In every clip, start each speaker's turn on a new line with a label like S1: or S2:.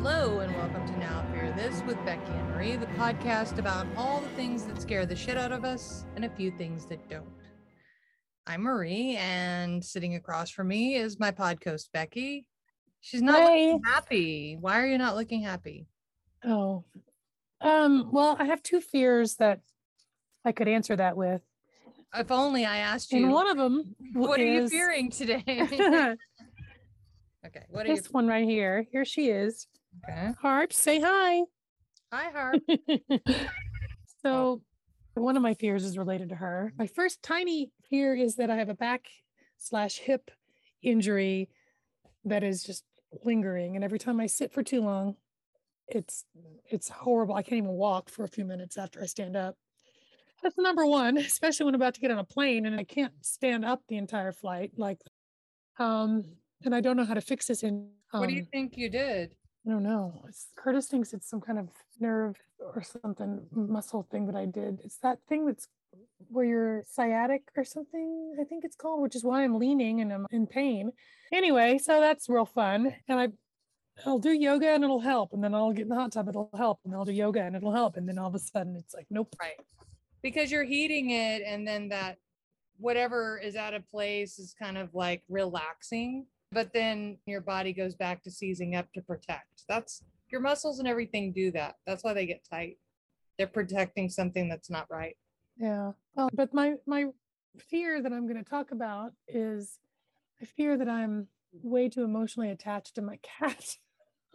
S1: Hello, and welcome to Now Fear This with Becky and Marie, the podcast about all the things that scare the shit out of us and a few things that don't. I'm Marie, and sitting across from me is my podcast, Becky. She's not
S2: Hey.
S1: happy. Why are you not looking happy?
S2: Oh, um, well, I have two fears that I could answer that with.
S1: If only I asked you.
S2: And one of them,
S1: what are you fearing today? okay, What is you?
S2: one right here. Here she is.
S1: Okay.
S2: Harp, say hi.
S1: Hi, Harp.
S2: so, one of my fears is related to her. My first tiny fear is that I have a back slash hip injury that is just lingering, and every time I sit for too long, it's it's horrible. I can't even walk for a few minutes after I stand up. That's number one, especially when I'm about to get on a plane and I can't stand up the entire flight. Like, um, and I don't know how to fix this. In um,
S1: what do you think you did?
S2: I don't know. Curtis thinks it's some kind of nerve or something muscle thing that I did. It's that thing that's where you're sciatic or something. I think it's called, which is why I'm leaning and I'm in pain. Anyway, so that's real fun. And I, I'll do yoga and it'll help, and then I'll get in the hot tub. It'll help, and I'll do yoga and it'll help, and then all of a sudden it's like, nope.
S1: Right. Because you're heating it and then that whatever is out of place is kind of like relaxing, but then your body goes back to seizing up to protect. That's your muscles and everything do that. That's why they get tight. They're protecting something that's not right.
S2: Yeah. Well, but my my fear that I'm going to talk about is I fear that I'm way too emotionally attached to my cat.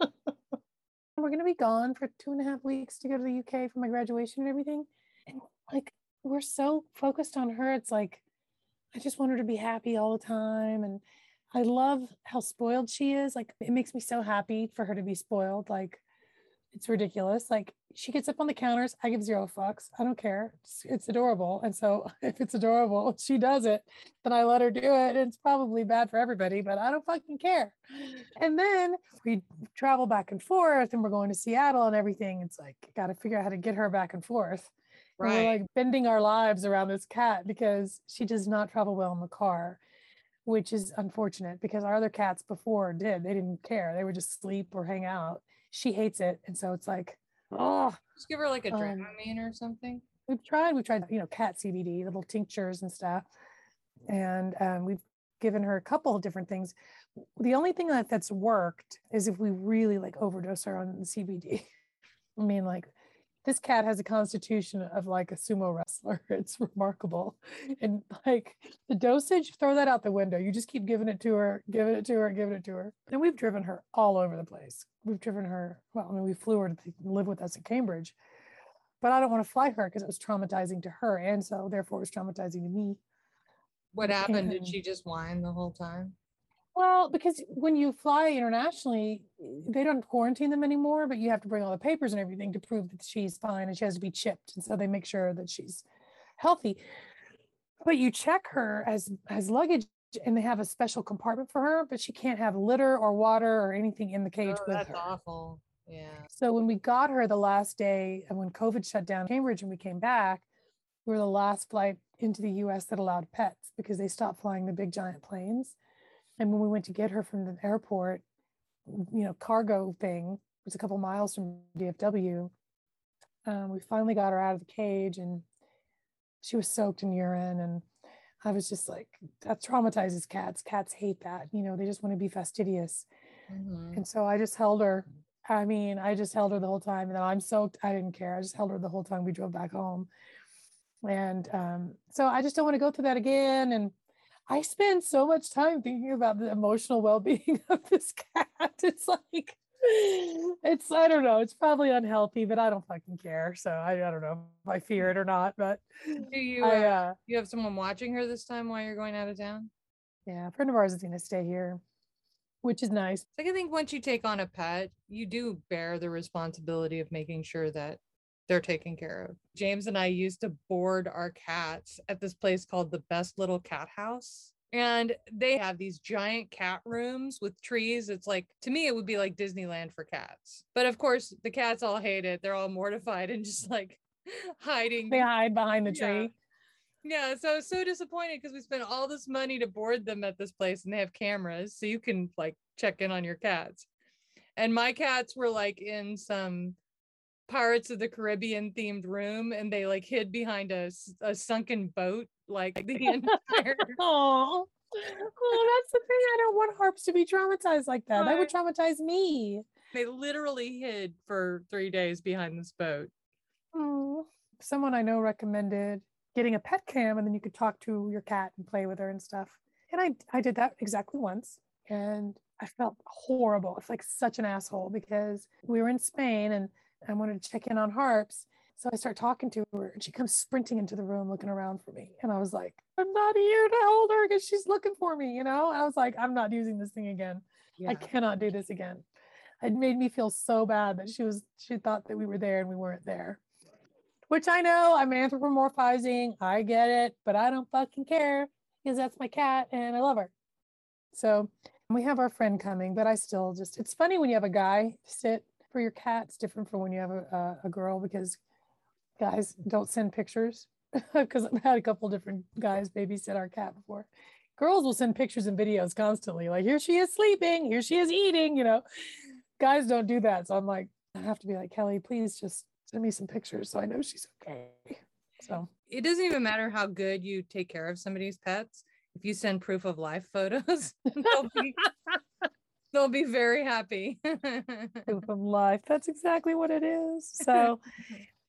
S2: We're going to be gone for two and a half weeks to go to the UK for my graduation and everything. And like, we're so focused on her. It's like, I just want her to be happy all the time. And I love how spoiled she is. Like, it makes me so happy for her to be spoiled. Like, it's ridiculous. Like she gets up on the counters. I give zero fucks. I don't care. It's, it's adorable. And so if it's adorable, she does it. Then I let her do it. It's probably bad for everybody, but I don't fucking care. And then we travel back and forth and we're going to Seattle and everything. It's like, got to figure out how to get her back and forth. And We're like bending our lives around this cat because she does not travel well in the car, which is unfortunate because our other cats before did. They didn't care. They would just sleep or hang out. She hates it. And so it's like, oh,
S1: Just give her like a
S2: Um,
S1: Dramamine or something.
S2: we've tried, we've tried, you know, cat CBD, little tinctures and stuff. And um, we've given her a couple of different things. The only thing that that's worked is if we really like overdose her on the CBD. I mean, like this cat has a constitution of like a sumo wrestler. It's remarkable. And like the dosage, throw that out the window. You just keep giving it to her, giving it to her, giving it to her. And we've driven her all over the place. We've driven her, well, I mean, we flew her to live with us in Cambridge, but I don't want to fly her because it was traumatizing to her. And so therefore it was traumatizing to me.
S1: What happened? Did she just whine the whole time?
S2: Well, because when you fly internationally, eh, they don't quarantine them anymore, but you have to bring all the papers and everything to prove that she's fine and she has to be chipped. And so they make sure that she's healthy. But you check her as as luggage and they have a special compartment for her, but she can't have litter or water or anything in the cage
S1: Oh,
S2: with
S1: that's
S2: her.
S1: That's awful. Yeah.
S2: So when we got her the last day and when COVID shut down Cambridge and we came back, we were the last flight into the US that allowed pets because they stopped flying the big giant planes. And when we went to get her from the airport, you know, cargo thing was a couple miles from DFW. Um, we finally got her out of the cage and she was soaked in urine. And I was just like, that traumatizes cats. Cats hate that. You know, they just want to be fastidious.
S1: Mhm.
S2: And so I just held her. I mean, I just held her the whole time. And then I'm soaked. I didn't care. I just held her the whole time we drove back home. And um, so I just don't want to go through that again. And I spend so much time thinking about the emotional well being of this cat. It's like, it's, I don't know, it's probably unhealthy, but I don't fucking care. So I, I don't know if I fear it or not. But
S1: Do you?
S2: I,
S1: uh,
S2: uh,
S1: you have someone watching her this time while you're going out of town?
S2: yeah, a friend of ours is going to stay here, which is nice.
S1: Like I think once you take on a pet, you do bear the responsibility of making sure that they're taken care of. James and I used to board our cats at this place called the Best Little Cat House. And they have these giant cat rooms with trees. It's like, to me, it would be like Disneyland for cats. But of course, the cats all hate it. They're all mortified and just like hiding.
S2: They hide behind the
S1: Yeah.
S2: tree.
S1: Yeah, so I was so disappointed because we spent all this money to board them at this place and they have cameras so you can like check in on your cats. and my cats were like in some Pirates of the Caribbean themed room and they like hid behind a, a sunken boat like the entire
S2: Oh, oh, that's the thing. I don't want harps to be traumatized like that. That would traumatize me.
S1: They literally hid for three days behind this boat.
S2: Oh, someone I know recommended getting a pet cam and then you could talk to your cat and play with her and stuff. And I I did that exactly once and I felt horrible. It's like such an asshole because we were in Spain and I wanted to check in on harps. So I start talking to her and she comes sprinting into the room looking around for me. And I was like, I'm not here to hold her because she's looking for me, you know? I was like, I'm not using this thing again.
S1: Yeah.
S2: I cannot do this again. It made me feel so bad that she was she thought that we were there and we weren't there. Which I know I'm anthropomorphizing. I get it, but I don't fucking care because that's my cat and I love her. So we have our friend coming, but I still just it's funny when you have a guy sit for your cat's different from when you have a, a, girl because guys don't send pictures because I've had a couple different guys babysit our cat before. Girls will send pictures and videos constantly, like here she is sleeping, here she is eating, you know. Guys don't do that. So I'm like, I have to be like, Kelly, please just send me some pictures so I know she's okay. So
S1: it doesn't even matter how good you take care of somebody's pets. If you send proof of life photos, they'll be, they'll be very happy.
S2: proof of life. That's exactly what it is. So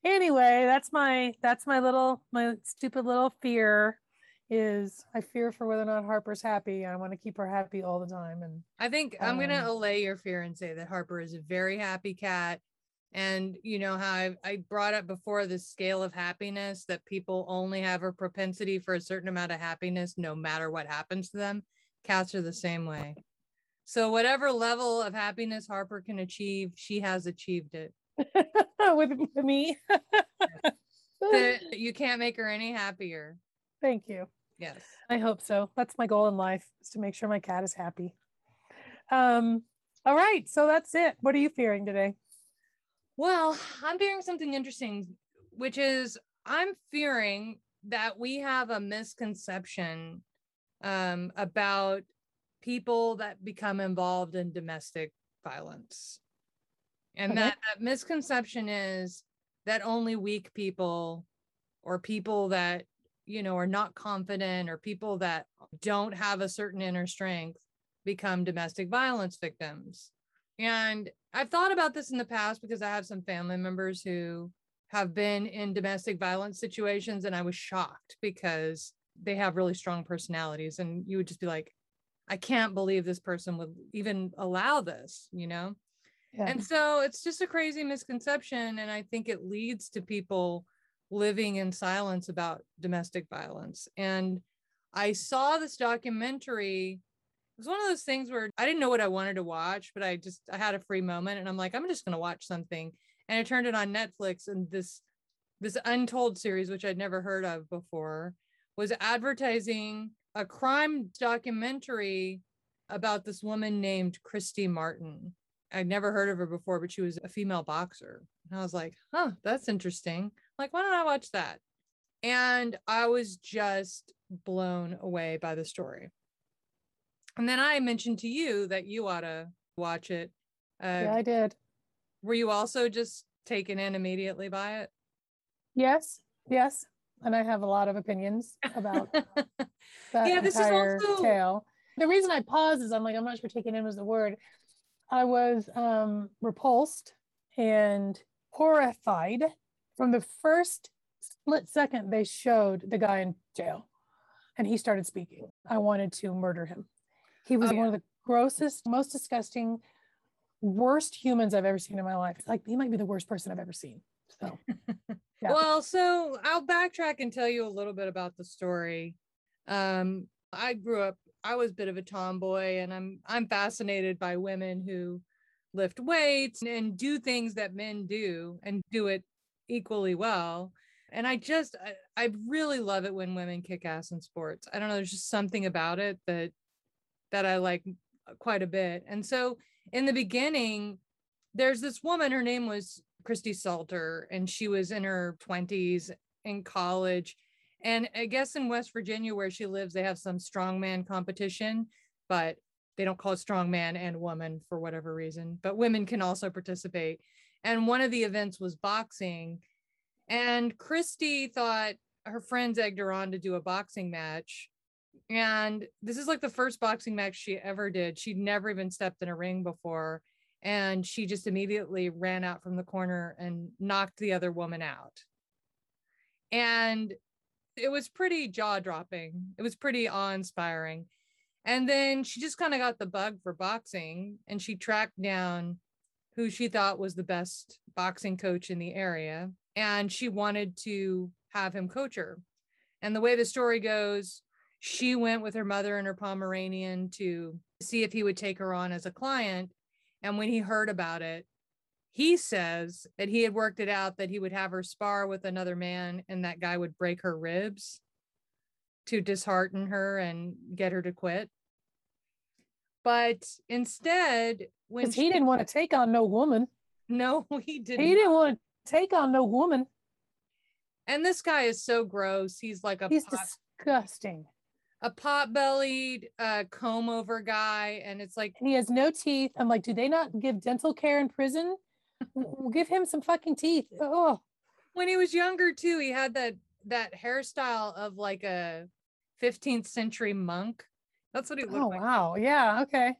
S2: anyway, that's my that's my little my stupid little fear is I fear for whether or not Harper's happy. I want to keep her happy all the time. And
S1: I think I'm going to
S2: Um,
S1: allay your fear and say that Harper is a very happy cat. And you know how I, I brought up before the scale of happiness that people only have a propensity for a certain amount of happiness no matter what happens to them. Cats are the same way. So, whatever level of happiness Harper can achieve, she has achieved it.
S2: with, with me.
S1: That you can't make her any happier.
S2: Thank you.
S1: Yes.
S2: I hope so. That's my goal in life is to make sure my cat is happy. Um, all right. So that's it. What are you fearing today?
S1: Well, I'm fearing something interesting, which is I'm fearing that we have a misconception um, about people that become involved in domestic violence. And
S2: Okay.
S1: that, that misconception is that only weak people or people that, you know, are not confident or people that don't have a certain inner strength become domestic violence victims. And I've thought about this in the past because I have some family members who have been in domestic violence situations, and I was shocked because they have really strong personalities. And you would just be like, I can't believe this person would even allow this, you know?
S2: Yeah.
S1: And so it's just a crazy misconception. And I think it leads to people living in silence about domestic violence. And I saw this documentary. It was one of those things where I didn't know what I wanted to watch, but I just I had a free moment and I'm like, I'm just gonna watch something. And I turned it on Netflix and this this untold series, which I'd never heard of before, was advertising a crime documentary about this woman named Christy Martin. I'd never heard of her before, but she was a female boxer. And I was like, huh, that's interesting. Like, why don't I watch that? And I was just blown away by the story. And then I mentioned to you that you ought to watch it. Uh,
S2: yeah, I did.
S1: Were you also just taken in immediately by it?
S2: Yes. Yes. And I have a lot of opinions about that
S1: Yeah, this is
S2: entire
S1: also-
S2: tale. The reason I pause is I'm like, I'm not sure taken in was the word. I was um, repulsed and horrified from the first split second they showed the guy in jail and he started speaking. I wanted to murder him. He was
S1: Oh,
S2: one of the grossest, most disgusting, worst humans I've ever seen in my life. Like he might be the worst person I've ever seen. So Yeah.
S1: Well, so I'll backtrack and tell you a little bit about the story. Um, I grew up, I was a bit of a tomboy, and I'm I'm fascinated by women who lift weights and do things that men do and do it equally well. And I just I, I really love it when women kick ass in sports. I don't know, there's just something about it that that I like quite a bit. And so in the beginning, there's this woman, her name was Christy Salter, and she was in her 20s in college. And I guess in West Virginia, where she lives, they have some strongman competition. But they don't call it strong man and woman for whatever reason, but women can also participate. And one of the events was boxing. And Christy thought her friends egged her on to do a boxing match. And this is like the first boxing match she ever did. She'd never even stepped in a ring before. And she just immediately ran out from the corner and knocked the other woman out. And it was pretty jaw dropping. It was pretty awe inspiring. And then she just kind of got the bug for boxing and she tracked down who she thought was the best boxing coach in the area. And she wanted to have him coach her. And the way the story goes, she went with her mother and her Pomeranian to see if he would take her on as a client. And when he heard about it, he says that he had worked it out that he would have her spar with another man and that guy would break her ribs to dishearten her and get her to quit. But instead,
S2: when she, he didn't want to take on no woman.
S1: No, he didn't.
S2: He didn't want to take on no woman.
S1: And this guy is so gross. He's like a
S2: he's pot, disgusting.
S1: A pot-bellied uh, comb over guy, and it's like
S2: and he has no teeth. I'm like, do they not give dental care in prison? we'll give him some fucking teeth. Oh,
S1: when he was younger too, he had that that hairstyle of like a 15th century monk that's what he looked
S2: oh,
S1: like.
S2: wow. Yeah. Okay.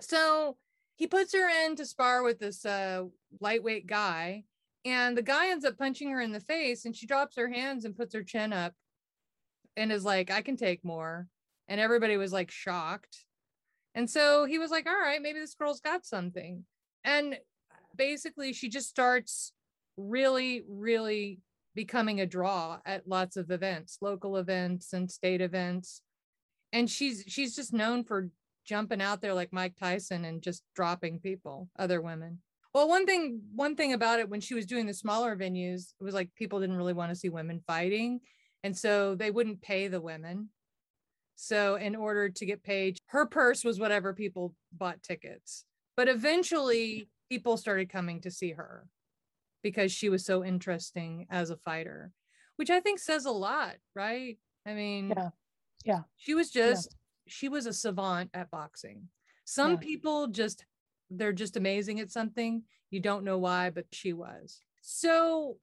S1: So he puts her in to spar with this uh, lightweight guy, and the guy ends up punching her in the face, and she drops her hands and puts her chin up and is like, I can take more. And everybody was like shocked. And so he was like, All right, maybe this girl's got something. And basically, she just starts really, really becoming a draw at lots of events, local events and state events and she's she's just known for jumping out there like Mike Tyson and just dropping people, other women. Well, one thing one thing about it when she was doing the smaller venues, it was like people didn't really want to see women fighting, and so they wouldn't pay the women. So in order to get paid, her purse was whatever people bought tickets. But eventually, people started coming to see her because she was so interesting as a fighter, which I think says a lot, right? I mean,
S2: yeah yeah.
S1: She was just, yeah. she was a savant at boxing. Some yeah. people just, they're just amazing at something. You don't know why, but she was. So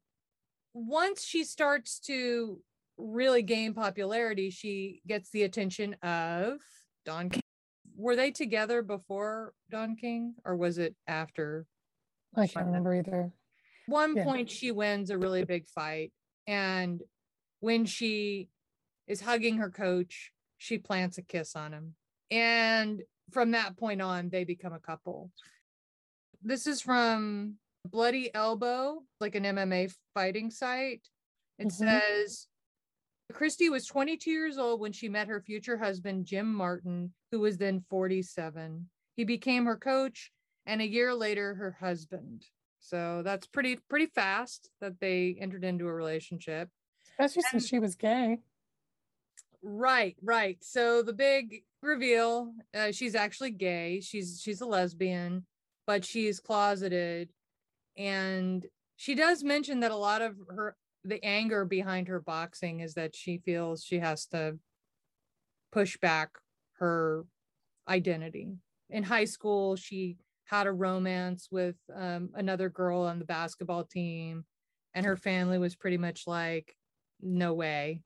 S1: once she starts to really gain popularity, she gets the attention of Don King. Were they together before Don King or was it after?
S2: I can't remember either.
S1: One yeah. point she wins a really big fight. And when she is hugging her coach. She plants a kiss on him. And from that point on, they become a couple. This is from Bloody Elbow, like an MMA fighting site. It mm-hmm. says Christy was 22 years old when she met her future husband, Jim Martin, who was then 47. He became her coach and a year later, her husband. So that's pretty pretty fast that they entered into a relationship.
S2: Especially and, since she was gay.
S1: Right, right. So the big reveal, uh, she's actually gay. She's she's a lesbian, but she's closeted, and she does mention that a lot of her the anger behind her boxing is that she feels she has to push back her identity. In high school, she had a romance with um, another girl on the basketball team, and her family was pretty much like, "No way,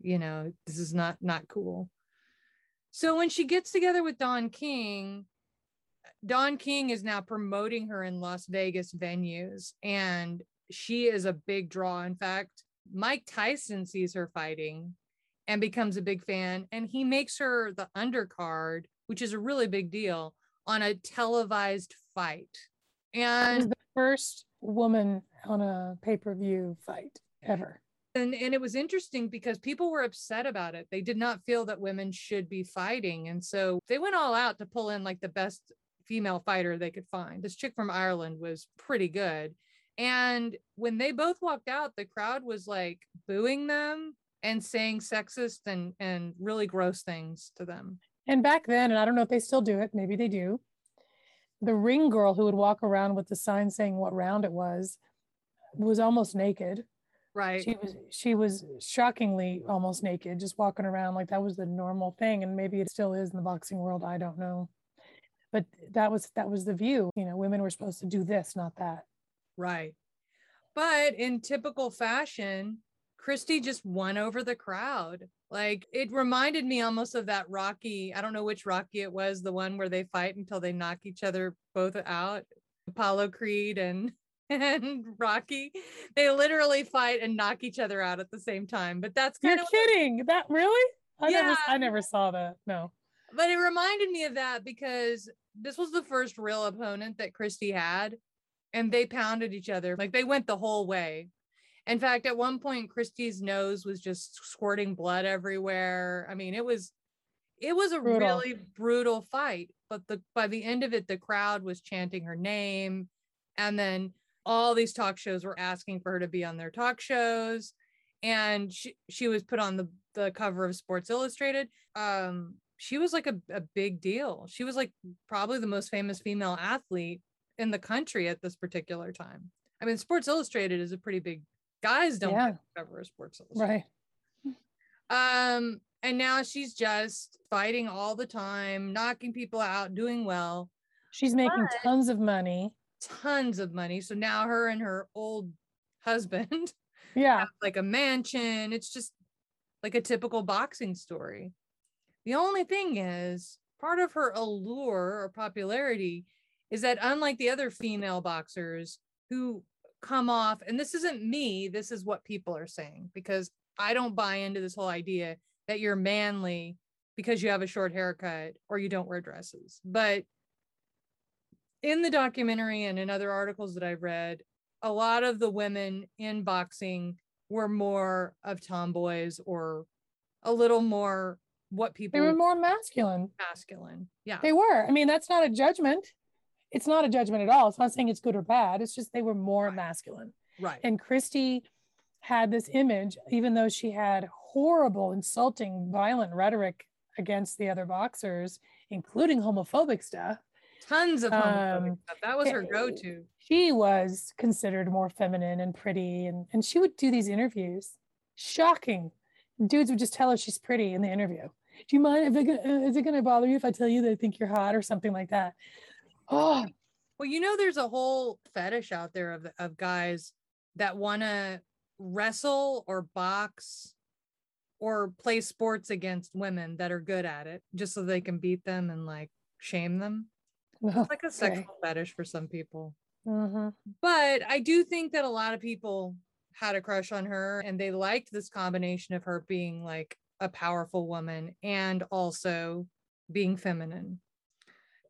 S1: you know this is not not cool so when she gets together with don king don king is now promoting her in las vegas venues and she is a big draw in fact. Mike tyson sees her fighting and becomes a big fan and he makes her the undercard which is a really big deal on a televised fight. And
S2: the first woman on a pay-per-view fight ever.
S1: And and it was interesting because people were upset about it. They did not feel that women should be fighting and so they went all out to pull in like the best female fighter they could find. This chick from ireland was pretty good and when they both walked out the crowd was like booing them and saying sexist and and really gross things to them
S2: and back then and i don't know if they still do it maybe they do the ring girl who would walk around with the sign saying what round it was was almost naked
S1: Right.
S2: She was she was shockingly almost naked, just walking around like that was the normal thing. And maybe it still is in the boxing world. I don't know. But that was that was the view. You know, women were supposed to do this, not that.
S1: Right. But in typical fashion, Christy just won over the crowd. Like it reminded me almost of that Rocky. I don't know which Rocky it was, the one where they fight until they knock each other both out. Apollo Creed and and Rocky. They literally fight and knock each other out at the same time. But that's
S2: You're
S1: of
S2: kidding. That really? I never
S1: Yeah.
S2: I never saw that. No.
S1: but it reminded me of that because this was the first real opponent that Christy had, and they pounded each other like they went the whole way. In fact, at one point, Christy's nose was just squirting blood everywhere. I mean, it was it was a
S2: Brutal.
S1: really brutal fight. But the by the end of it, the crowd was chanting her name, and then all these talk shows were asking for her to be on their talk shows, and she she was put on the the cover of Sports Illustrated. Um, she was like a, a big deal. She was like probably the most famous female athlete in the country at this particular time. I mean, Sports Illustrated is a pretty big guys don't
S2: Yeah.
S1: cover Sports Illustrated.
S2: Right.
S1: Um, and now she's just fighting all the time, knocking people out, doing well,
S2: She's making
S1: But-
S2: tons of money.
S1: tons of money. So now her and her old husband
S2: Yeah.
S1: have like a mansion. It's just like a typical boxing story. The only thing is, part of her allure or popularity is that unlike the other female boxers who come off, and this isn't me, this is what people are saying, because I don't buy into this whole idea that you're manly because you have a short haircut or you don't wear dresses. But in the documentary and in other articles that I've read, a lot of the women in boxing were more of tomboys or a little more what people
S2: They were more masculine.
S1: masculine. Yeah.
S2: They were. I mean, that's not a judgment. It's not a judgment at all. It's not saying it's good or bad. It's just they were more
S1: Right.
S2: masculine.
S1: right.
S2: And Christy had this image, even though she had horrible, insulting, violent rhetoric against the other boxers, including homophobic stuff.
S1: Tons of homophobic
S2: um,
S1: stuff. That was her
S2: eh,
S1: go-to.
S2: She was considered more feminine and pretty, and, and she would do these interviews. Shocking. Dudes would just tell her she's pretty in the interview. Do you mind if it, go- uh, is it going to bother you if I tell you that I think you're hot or something like that? Oh,
S1: Well, you know, there's a whole fetish out there of of guys that want to wrestle or box or play sports against women that are good at it, just so they can beat them and like shame them. It's like a sexual fetish for some people.
S2: Mhm.
S1: But I do think that a lot of people had a crush on her and they liked this combination of her being like a powerful woman and also being feminine.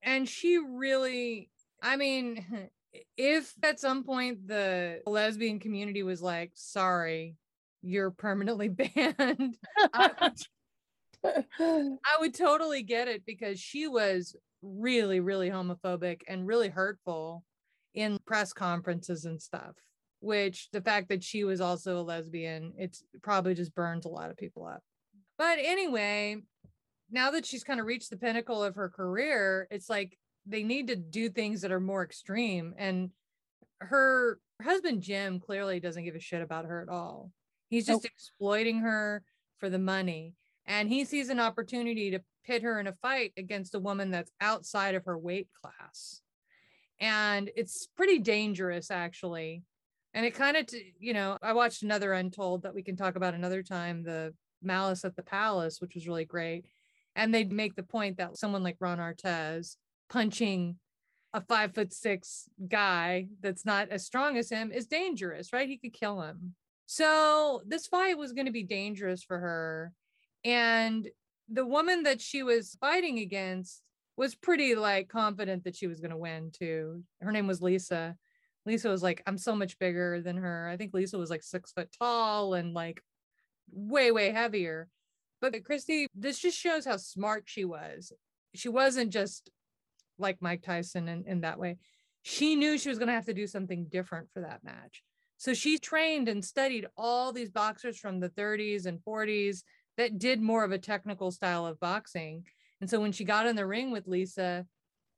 S1: And she really, I mean, if at some point the lesbian community was like, sorry, you're permanently banned, I would I would totally get it because she was really, really homophobic and really hurtful in press conferences and stuff. Which the fact that she was also a lesbian, it's probably just burns a lot of people up. But anyway, now that she's kind of reached the pinnacle of her career, it's like they need to do things that are more extreme. And her husband, Jim, clearly doesn't give a shit about her at all. He's just
S2: Nope.
S1: exploiting her for the money and he sees an opportunity to pit her in a fight against a woman that's outside of her weight class and it's pretty dangerous actually and it kind of you know i watched another untold that we can talk about another time the malice at the palace which was really great and they'd make the point that someone like ron artest punching a five foot six guy that's not as strong as him is dangerous right he could kill him so this fight was going to be dangerous for her and the woman that she was fighting against was pretty like confident that she was going to win too. Her name was Lisa. Lisa was like, I'm so much bigger than her. I think Lisa was like six foot tall and like way, way heavier. But Christy, this just shows how smart she was. She wasn't just like Mike Tyson in, in that way. She knew she was going to have to do something different for that match. So she trained and studied all these boxers from the 30s and 40s that did more of a technical style of boxing. And so when she got in the ring with Lisa,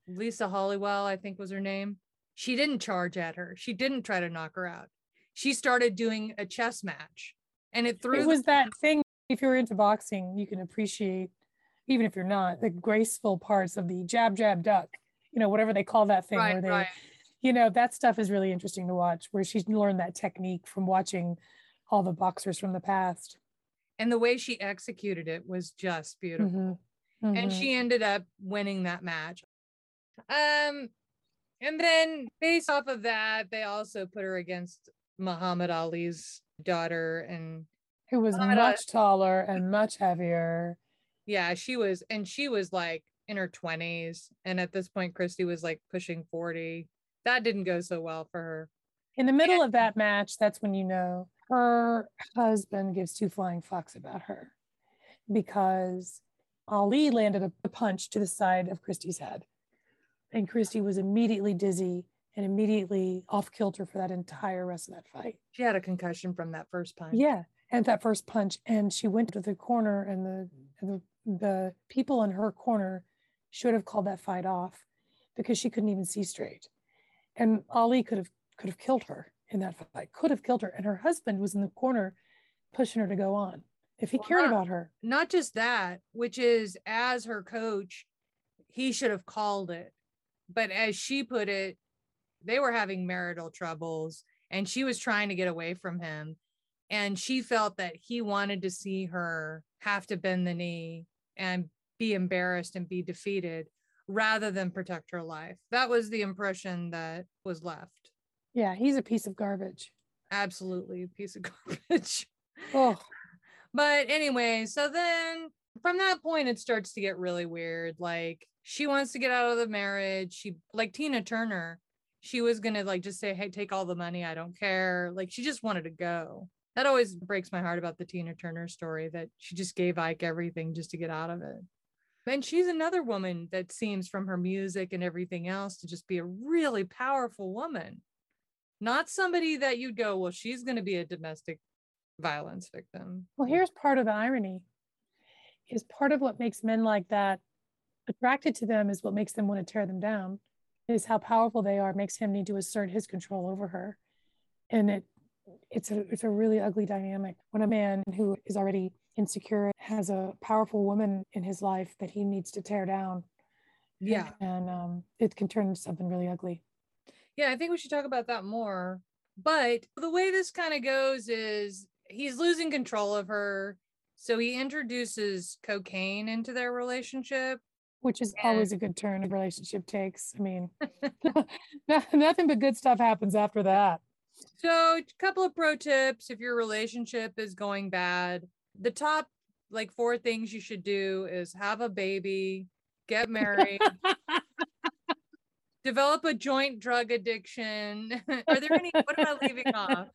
S1: Lisa Holewyne, I think was her name, she didn't charge at her. She didn't try to knock her out. she started doing a chess match. And it threw
S2: It was that thing. If you're into boxing, you can appreciate, even if you're not, the graceful parts of the jab, jab, duck. You know, whatever they call that thing,
S1: right,
S2: where they,
S1: right.
S2: you know, that stuff is really interesting to watch. Where she's learned that technique from watching all the boxers from the past.
S1: And the way she executed it was just beautiful.
S2: Mhm,
S1: and
S2: mhm.
S1: she ended up winning that match. Um, and then based off of that, they also put her against Muhammad Ali's daughter, and
S2: who was
S1: Muhammad
S2: much taller and much heavier.
S1: yeah, she was, and she was like in her twenties, and at this point, Christy was like pushing forty. That didn't go so well for her.
S2: In the middle of that match, that's when you know her husband gives two flying fucks about her because Ali landed a, a punch to the side of Christy's head. And Christy was immediately dizzy and immediately off kilter for that entire rest of that fight.
S1: She had a concussion from that first punch.
S2: Yeah. And that first punch. And she went to the corner, and the, the, the people in her corner should have called that fight off because she couldn't even see straight. And Ali could have could have killed her in that fight, could have killed her. And her husband was in the corner pushing her to go on if he
S1: Well,
S2: cared
S1: not-
S2: about her.
S1: not just that, which is as her coach, he should have called it. But as she put it, they were having marital troubles and she was trying to get away from him. And she felt that he wanted to see her have to bend the knee and be embarrassed and be defeated rather than protect her life. That was the impression that was left.
S2: Yeah, he's a piece of garbage.
S1: Absolutely a piece of garbage.
S2: Oh,
S1: But anyway, so then from that point, it starts to get really weird. Like she wants to get out of the marriage. She, like Tina Turner, she was going to like just say, Hey, take all the money. I don't care. Like she just wanted to go. That always breaks my heart about the Tina Turner story that she just gave Ike everything just to get out of it. And she's another woman that seems from her music and everything else to just be a really powerful woman. Not somebody that you'd go, well, she's going to be a domestic violence victim.
S2: well, here's part of the irony is part of what makes men like that attracted to them is what makes them want to tear them down is how powerful they are makes him need to assert his control over her and it it's a it's a really ugly dynamic when a man who is already insecure has a powerful woman in his life that he needs to tear down
S1: Yeah.
S2: and um, it can turn into something really ugly
S1: Yeah, I think we should talk about that more. But the way this kind of goes is he's losing control of her. So he introduces cocaine into their relationship.
S2: which is
S1: Yeah.
S2: always a good turn a relationship takes i mean nothing but good stuff happens after that
S1: So, a couple of pro tips if your relationship is going bad. The top like four things you should do is have a baby, get married, develop a joint drug addiction. Are there any what am I leaving off?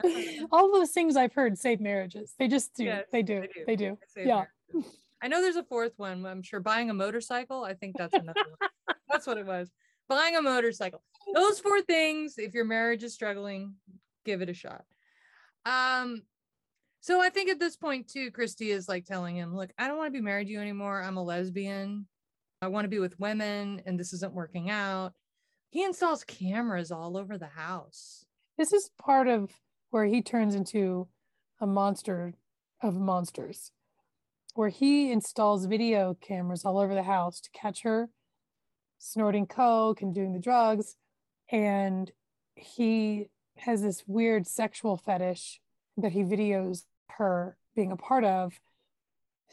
S2: all those things i've heard save marriages they just do
S1: Yes,
S2: they do
S1: they do.
S2: they do yeah
S1: marriages. I know there's a fourth one. I'm sure buying a motorcycle. I think that's another one. That's what it was. Buying a motorcycle. Those four things, if your marriage is struggling, give it a shot. Um, so I think at this point too, Christy is like telling him, look, I don't want to be married to you anymore. I'm a lesbian. I want to be with women, and this isn't working out. He installs cameras all over the house.
S2: this is part of where he turns into a monster of monsters where he installs video cameras all over the house to catch her snorting coke and doing the drugs. And he has this weird sexual fetish that he videos her being a part of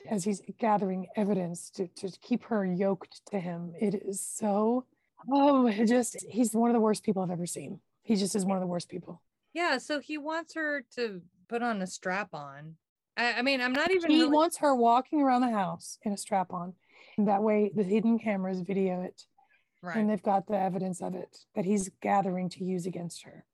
S2: as he's gathering evidence to, to keep her yoked to him. It is so oh it just he's one of the worst people i've ever seen. He just is one of the worst people.
S1: Yeah, so he wants her to put on a strap on. I, I mean, I'm not even
S2: he
S1: really-
S2: wants her walking around the house in a strap on. And that way the hidden cameras video it
S1: right.
S2: and they've got the evidence of it that he's gathering to use against her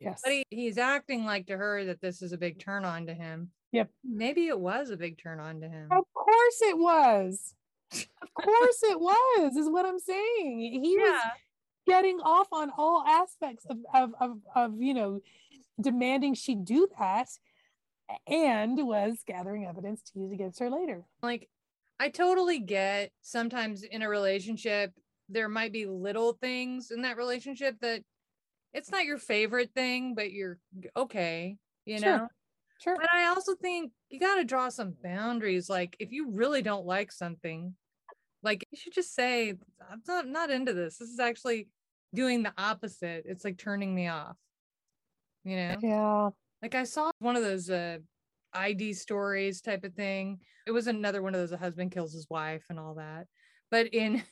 S2: yes
S1: but he, he's acting like to her that this is a big turn on to him.
S2: Yep.
S1: Maybe it was a big turn on to him.
S2: of course it was of course it was is what i'm saying he was getting off on all aspects of, of, of, of you know demanding she do that and was gathering evidence to use against her later
S1: Like, I totally get sometimes in a relationship, there might be little things in that relationship that it's not your favorite thing, but you're okay, you
S2: Sure.
S1: know?
S2: Sure.
S1: But I also think you got to draw some boundaries. Like if you really don't like something, like you should just say, I'm not, not into this. This is actually doing the opposite. It's like turning me off. You know?
S2: Yeah.
S1: Like I saw one of those uh ID stories type of thing. It was another one of those a husband kills his wife and all that. But in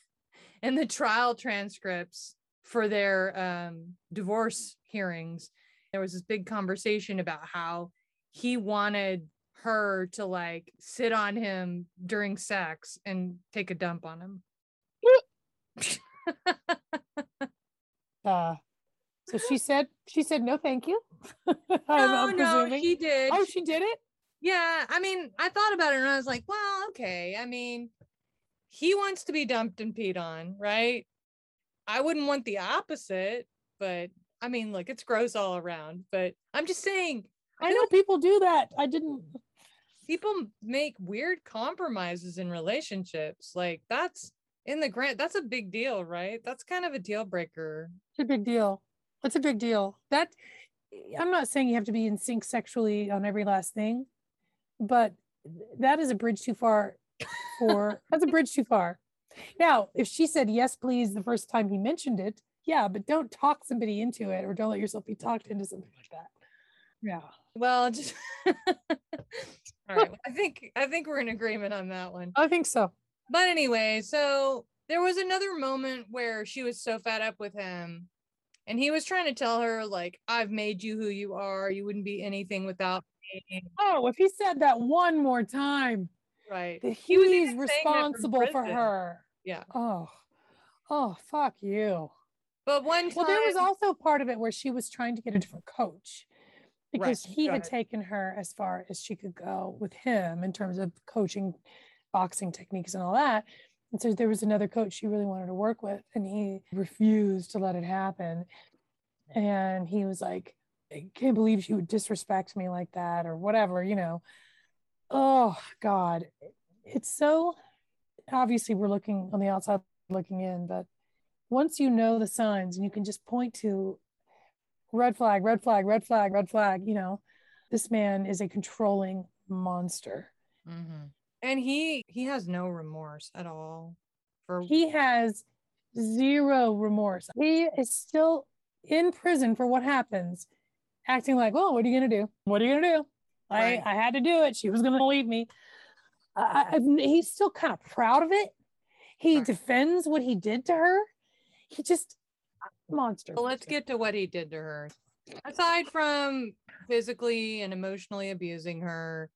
S1: in the trial transcripts for their um divorce hearings, there was this big conversation about how he wanted her to like sit on him during sex and take a dump on him.
S2: Uh, so she said, she said, no, thank you. I'm,
S1: no,
S2: I'm
S1: no,
S2: presuming.
S1: he did.
S2: oh, she did it?
S1: Yeah, I mean, I thought about it and I was like, well, okay. I mean, he wants to be dumped and peed on, right? I wouldn't want the opposite, but I mean, look, it's gross all around. But I'm just saying,
S2: I know people do that. I didn't.
S1: people make weird compromises in relationships. Like that's in the grant, that's a big deal, right? That's kind of a deal breaker.
S2: It's a big deal. It's a big deal. That I'm not saying you have to be in sync sexually on every last thing, but that is a bridge too far for that's a bridge too far. Now, if she said yes, please, the first time he mentioned it, yeah, but don't talk somebody into it or don't let yourself be talked into something like that. Yeah.
S1: Well, just all right. well, I think I think we're in agreement on that one.
S2: I think so.
S1: But anyway, so there was another moment where she was so fed up with him and he was trying to tell her like I've made you who you are. You wouldn't be anything without me.
S2: Oh, if he said that one more time,
S1: Right.
S2: that
S1: He was
S2: he's
S1: even saying that from
S2: responsible for her.
S1: Yeah.
S2: Oh, oh, fuck you.
S1: But one time
S2: Well, there was also part of it where she was trying to get a different coach because he
S1: go
S2: had
S1: ahead.
S2: taken her as far as she could go with him in terms of coaching boxing techniques and all that. And so there was another coach she really wanted to work with, and he refused to let it happen. And he was like, I can't believe she would disrespect me like that, or whatever, you know. Oh, God. It's so obviously we're looking on the outside looking in, but once you know the signs and you can just point to red flag, red flag, red flag, red flag, you know, this man is a controlling monster.
S1: Mhm. and he he has no remorse at all for
S2: He has zero remorse. He is still in prison for what happens, acting like, well, what are you going to do? What are you going to do?
S1: Right.
S2: I, I had to do it. She was going to leave me. I, I, he's still kind of proud of it. He
S1: Right.
S2: defends what he did to her. He just, monster.
S1: Well, let's get to what he did to her. Aside from physically and emotionally abusing her,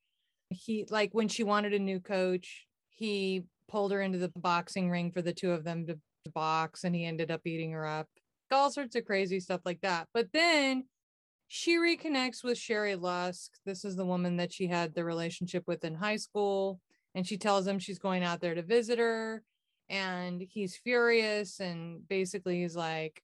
S1: he like when she wanted a new coach, he pulled her into the boxing ring for the two of them to, to box and he ended up beating her up. All sorts of crazy stuff like that. But then she reconnects with Sherry Lusk. This is the woman that she had the relationship with in high school. And she tells him she's going out there to visit her. And he's furious. And basically, he's like,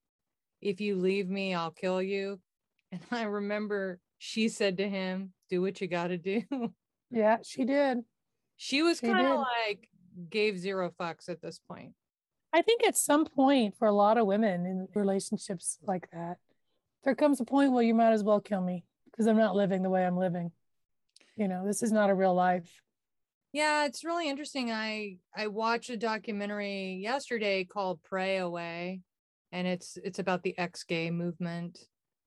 S1: if you leave me, I'll kill you. And I remember she said to him, do what you got to do.
S2: Yeah, she did.
S1: she was kind of like, gave zero fucks at this point.
S2: I think at some point for a lot of women in relationships like that, there comes a point where you might as well kill me because I'm not living the way I'm living. You know, this is not a real life.
S1: Yeah, it's really interesting. I I watched a documentary yesterday called Pray Away, and it's it's about the ex-gay movement.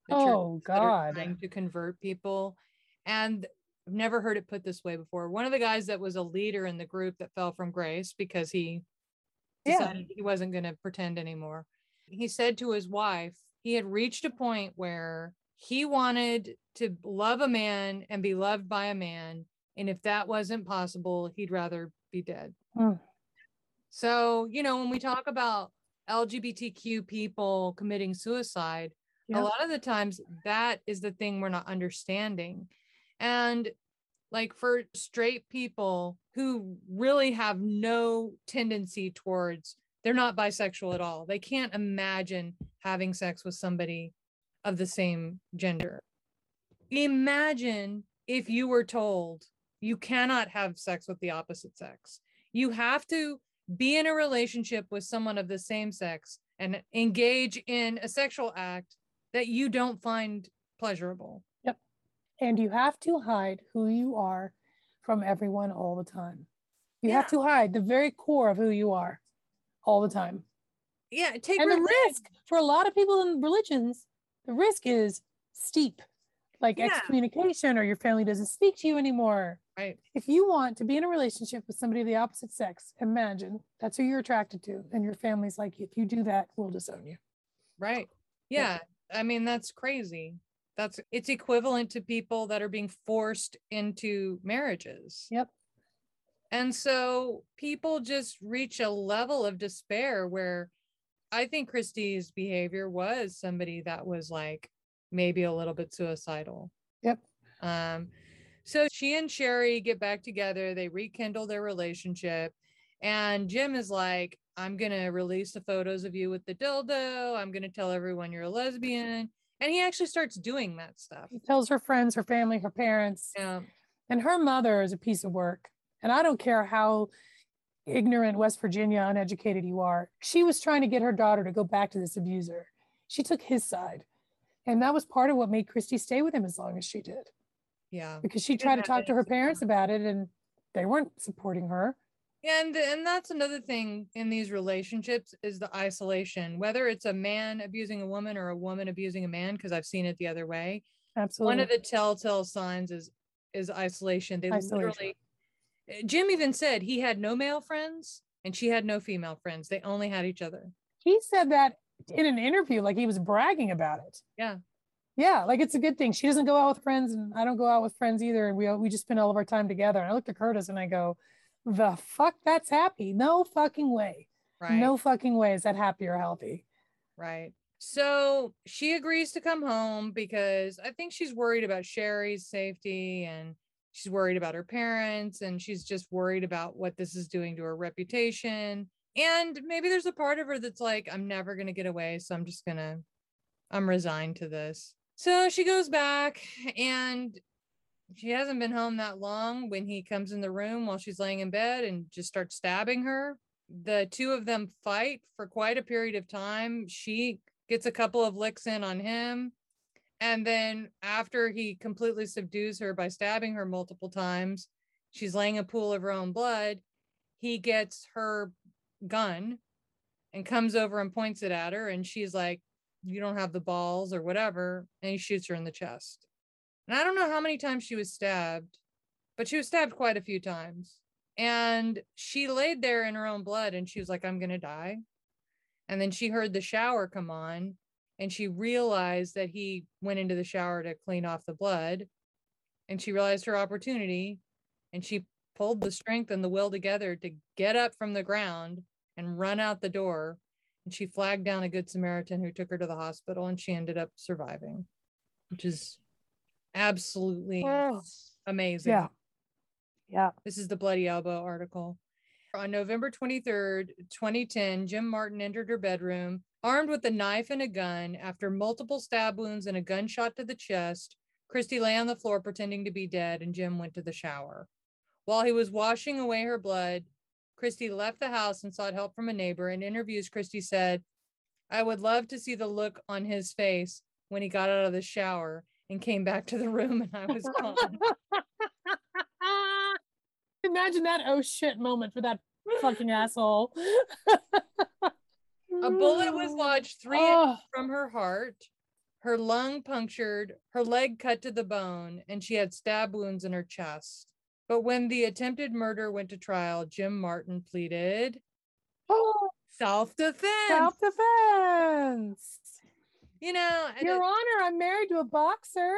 S2: Oh,
S1: churches that are
S2: God.
S1: trying to convert people. And I've never heard it put this way before. One of the guys that was a leader in the group that fell from grace because he
S2: Yeah.
S1: decided he wasn't going to pretend anymore. He said to his wife, he had reached a point where he wanted to love a man and be loved by a man. And if that wasn't possible, he'd rather be dead.
S2: Mm.
S1: So, you know, when we talk about LGBTQ people committing suicide,
S2: Yep.
S1: a lot of the times that is the thing we're not understanding. And like for straight people who really have no tendency towards, they're not bisexual at all. They can't imagine having sex with somebody of the same gender. Imagine if you were told you cannot have sex with the opposite sex. You have to be in a relationship with someone of the same sex and engage in a sexual act that you don't find pleasurable.
S2: Yep. And you have to hide who you are from everyone all the time. You
S1: Yeah.
S2: have to hide the very core of who you are all the time.
S1: Yeah, take
S2: and the risk for a lot of people in religions, the risk is steep, like
S1: Yeah.
S2: excommunication or your family doesn't speak to you anymore.
S1: Right.
S2: If you want to be in a relationship with somebody of the opposite sex, imagine that's who you're attracted to, and your family's like, if you do that, we'll disown you.
S1: Right.
S2: Yeah.
S1: Yeah. I mean, that's crazy. That's it's equivalent to people that are being forced into marriages.
S2: Yep.
S1: And so people just reach a level of despair where I think Christy's behavior was somebody that was like maybe a little bit suicidal.
S2: Yep.
S1: Um, so she and Sherry get back together, they rekindle their relationship, and Jim is like, I'm gonna release the photos of you with the dildo, I'm gonna tell everyone you're a lesbian. And he actually starts doing that stuff.
S2: He tells her friends, her family, her parents,
S1: Yeah.
S2: and her mother is a piece of work. And I don't care how ignorant West Virginia uneducated you are. She was trying to get her daughter to go back to this abuser. She took his side. And that was part of what made Christy stay with him as long as she did.
S1: Yeah.
S2: Because she tried to talk to her parents about it and they weren't supporting her.
S1: and and that's another thing in these relationships is the isolation whether it's a man abusing a woman or a woman abusing a man because i've seen it the other way
S2: Absolutely.
S1: one of the telltale signs is is isolation they
S2: Isolation.
S1: literally jim even said he had no male friends and she had no female friends they only had each other
S2: he said that in an interview, like he was bragging about it.
S1: Yeah.
S2: Yeah, like it's a good thing. She doesn't go out with friends, and I don't go out with friends either. And we we just spend all of our time together. And I looked at Curtis and I go, "The fuck, that's happy? No fucking way.
S1: right
S2: No fucking way is that happy or healthy."
S1: Right. So she agrees to come home because I think she's worried about Sherry's safety and she's worried about her parents and she's just worried about what this is doing to her reputation. And maybe there's a part of her that's like, I'm never going to get away. So I'm just going to, I'm resigned to this. So she goes back and she hasn't been home that long when he comes in the room while she's laying in bed and just starts stabbing her. The two of them fight for quite a period of time. She gets a couple of licks in on him. And then after he completely subdues her by stabbing her multiple times, she's laying a pool of her own blood. He gets her gun and comes over and points it at her. And she's like, You don't have the balls or whatever. And he shoots her in the chest. And I don't know how many times she was stabbed, but she was stabbed quite a few times. And she laid there in her own blood and she was like, I'm going to die. And then she heard the shower come on and she realized that he went into the shower to clean off the blood. And she realized her opportunity and she pulled the strength and the will together to get up from the ground and run out the door. And she flagged down a good Samaritan who took her to the hospital and she ended up surviving, which is absolutely
S2: Oh,
S1: amazing.
S2: yeah. Yeah.
S1: This is the Bloody Elbow article. On November 23rd, 2010, Jim Martin entered her bedroom armed with a knife and a gun. After multiple stab wounds and a gunshot to the chest, Christy lay on the floor pretending to be dead, and Jim went to the shower. While he was washing away her blood, Christy left the house and sought help from a neighbor. In interviews, Christy said, I would love to see the look on his face when he got out of the shower and came back to the room and I was gone.
S2: Imagine that oh shit moment for that fucking asshole.
S1: A bullet was lodged three
S2: Oh,
S1: from her heart, her lung punctured, her leg cut to the bone, and she had stab wounds in her chest. But when the attempted murder went to trial, Jim Martin pleaded
S2: oh,
S1: self defense.
S2: self-defense.
S1: you know,
S2: Your
S1: it-
S2: Honor, I'm married to a boxer.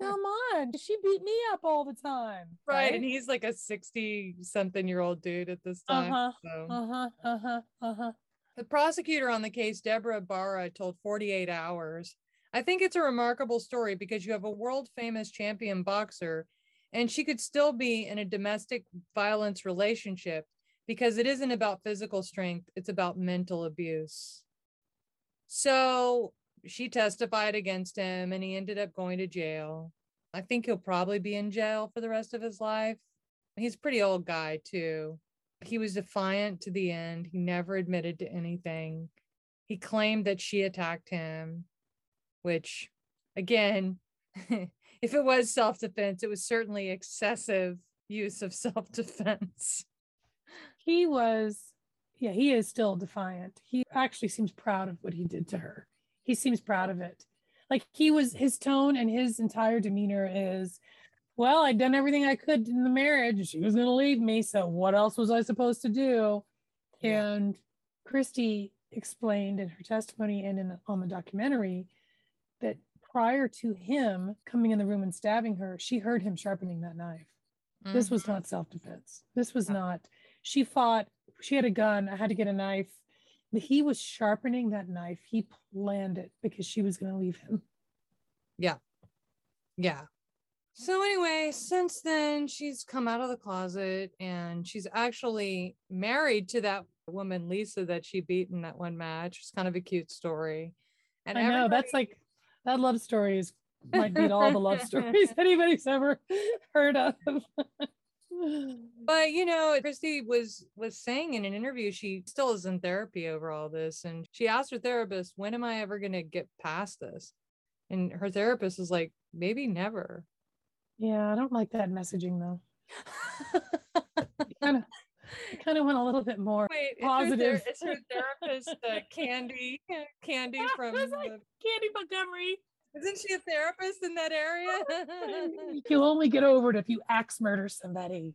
S2: Come on. She beat me up all the time.
S1: right. And he's like a 60 something year old dude at this time.
S2: Uh-huh.
S1: so.
S2: Uh-huh. Uh-huh. Uh-huh.
S1: The prosecutor on the case, Deborah Barra, told 48 Hours. I think it's a remarkable story because you have a world famous champion boxer, and she could still be in a domestic violence relationship because it isn't about physical strength, it's about mental abuse. So she testified against him, and he ended up going to jail. I think he'll probably be in jail for the rest of his life. He's a pretty old guy, too. He was defiant to the end. He never admitted to anything. He claimed that she attacked him, which again, if it was self defense, it was certainly excessive use of self defense.
S2: He was, yeah, he is still defiant. He actually seems proud of what he did to her. He seems proud of it. Like he was, his tone and his entire demeanor is, well, I'd done everything I could in the marriage. She was going to leave me. So what else was I supposed to do? Yeah. And Christy explained in her testimony and in on the documentary that prior to him coming in the room and stabbing her, she heard him sharpening that knife. Mm-hmm. This was mm-hmm. not self-defense. This was not. She fought. She had a gun. I had to get a knife. He was sharpening that knife. He planned it because she was going to leave him.
S1: Yeah. Yeah. So anyway, since then she's come out of the closet and she's actually married to that woman Lisa that she beat in that one match. It's kind of a cute story.
S2: And I know everybody... that's like that love story is might beat all the love stories anybody's ever heard of.
S1: but you know, Christy was was saying in an interview she still is in therapy over all this, and she asked her therapist, "When am I ever going to get past this?" And her therapist is like, "Maybe never."
S2: Yeah, I don't like that messaging though. kind of, kind of went a little bit more Wait, positive.
S1: Is her, is her therapist uh, Candy? Candy from like the...
S2: Candy Montgomery.
S1: Isn't she a therapist in that area?
S2: You'll only get over it if you axe murder somebody.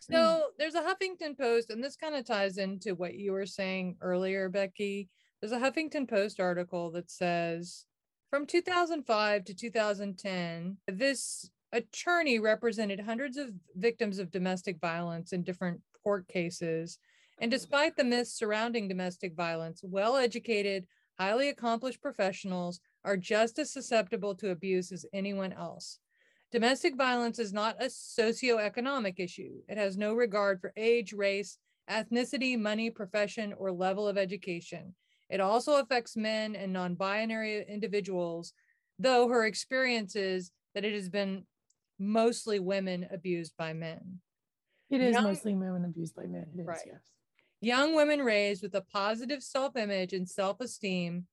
S1: So there's a Huffington Post, and this kind of ties into what you were saying earlier, Becky. There's a Huffington Post article that says from 2005 to 2010, this attorney represented hundreds of victims of domestic violence in different court cases. And despite the myths surrounding domestic violence, well educated, highly accomplished professionals are just as susceptible to abuse as anyone else. Domestic violence is not a socioeconomic issue. It has no regard for age, race, ethnicity, money, profession, or level of education. It also affects men and non binary individuals, though her experience is that it has been mostly women abused by men.
S2: It is Young, mostly women abused by men. It is, right. yes.
S1: Young women raised with a positive self image and self esteem,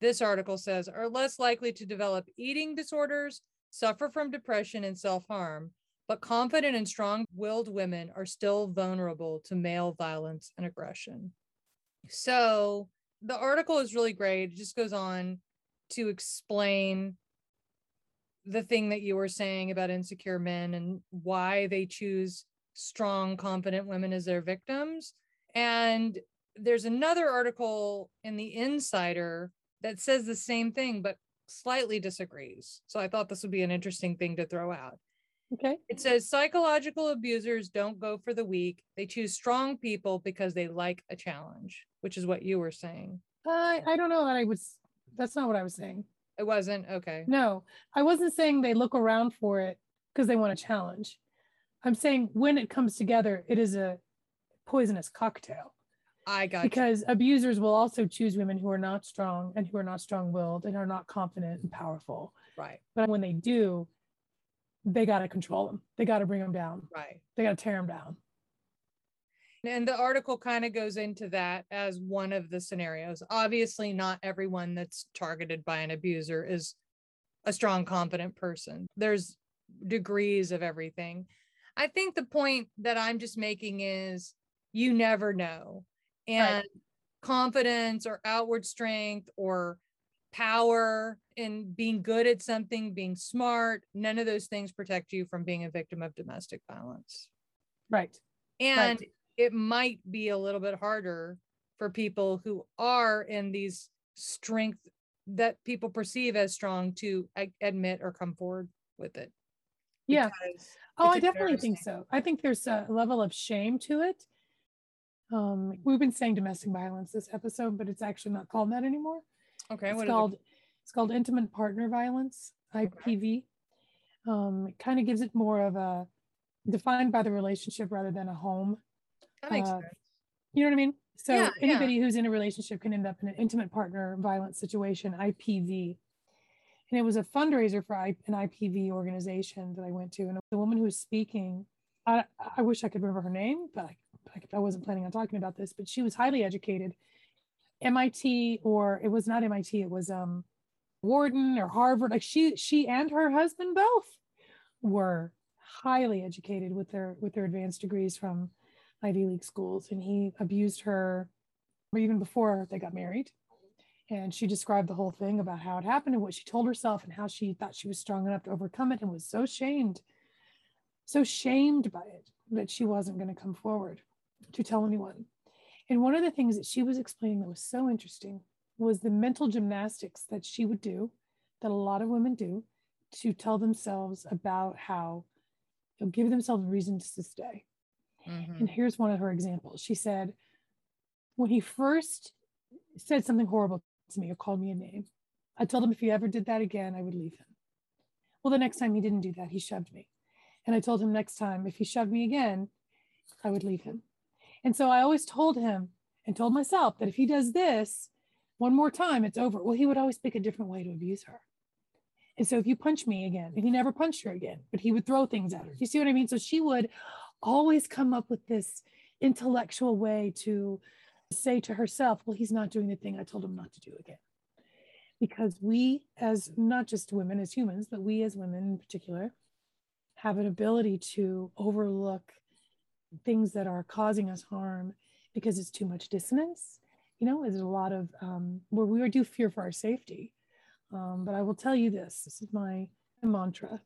S1: this article says, are less likely to develop eating disorders, suffer from depression, and self harm. But confident and strong willed women are still vulnerable to male violence and aggression. So the article is really great. It just goes on to explain the thing that you were saying about insecure men and why they choose strong, confident women as their victims. And there's another article in the Insider that says the same thing, but slightly disagrees. So I thought this would be an interesting thing to throw out.
S2: Okay.
S1: It says psychological abusers don't go for the weak. They choose strong people because they like a challenge, which is what you were saying.
S2: Uh, I don't know that I was, that's not what I was saying.
S1: It wasn't? Okay.
S2: No, I wasn't saying they look around for it because they want a challenge. I'm saying when it comes together, it is a poisonous cocktail.
S1: I got
S2: because you. abusers will also choose women who are not strong and who are not strong-willed and are not confident and powerful.
S1: Right.
S2: But when they do, they got to control them. They got to bring them down.
S1: Right.
S2: They got to tear them down.
S1: And the article kind of goes into that as one of the scenarios. Obviously, not everyone that's targeted by an abuser is a strong, confident person. There's degrees of everything. I think the point that I'm just making is you never know. And right. confidence or outward strength or power in being good at something, being smart, none of those things protect you from being a victim of domestic violence.
S2: Right.
S1: And right it might be a little bit harder for people who are in these strength that people perceive as strong to admit or come forward with it.
S2: Yeah. Oh, I definitely think so. I think there's a level of shame to it. Um, we've been saying domestic violence this episode, but it's actually not called that anymore.
S1: Okay.
S2: It's called it? it's called intimate partner violence, IPV. Okay. Um, it kind of gives it more of a defined by the relationship rather than a home
S1: that makes uh, sense.
S2: You know what I mean? So yeah, anybody yeah. who's in a relationship can end up in an intimate partner violence situation, IPV. And it was a fundraiser for an IPV organization that I went to. And the woman who was speaking, I, I wish I could remember her name, but I, I wasn't planning on talking about this, but she was highly educated. MIT, or it was not MIT, it was um, Wharton or Harvard. Like she, she and her husband both were highly educated with their with their advanced degrees from Ivy League schools, and he abused her even before they got married. And she described the whole thing about how it happened and what she told herself and how she thought she was strong enough to overcome it and was so shamed, so shamed by it that she wasn't going to come forward to tell anyone. And one of the things that she was explaining that was so interesting was the mental gymnastics that she would do, that a lot of women do, to tell themselves about how they'll give themselves reasons to stay. Mm-hmm. And here's one of her examples. She said, when he first said something horrible to me or called me a name, I told him if he ever did that again, I would leave him. Well, the next time he didn't do that, he shoved me. And I told him next time, if he shoved me again, I would leave him. And so I always told him and told myself that if he does this one more time, it's over. Well, he would always pick a different way to abuse her. And so if you punch me again, and he never punched her again, but he would throw things at her. You see what I mean? So she would always come up with this intellectual way to say to herself, well, he's not doing the thing I told him not to do again. Because we, as not just women, as humans, but we as women in particular, have an ability to overlook things that are causing us harm because it's too much dissonance. You know, there's a lot of um, where we do fear for our safety. Um, but I will tell you this this is my mantra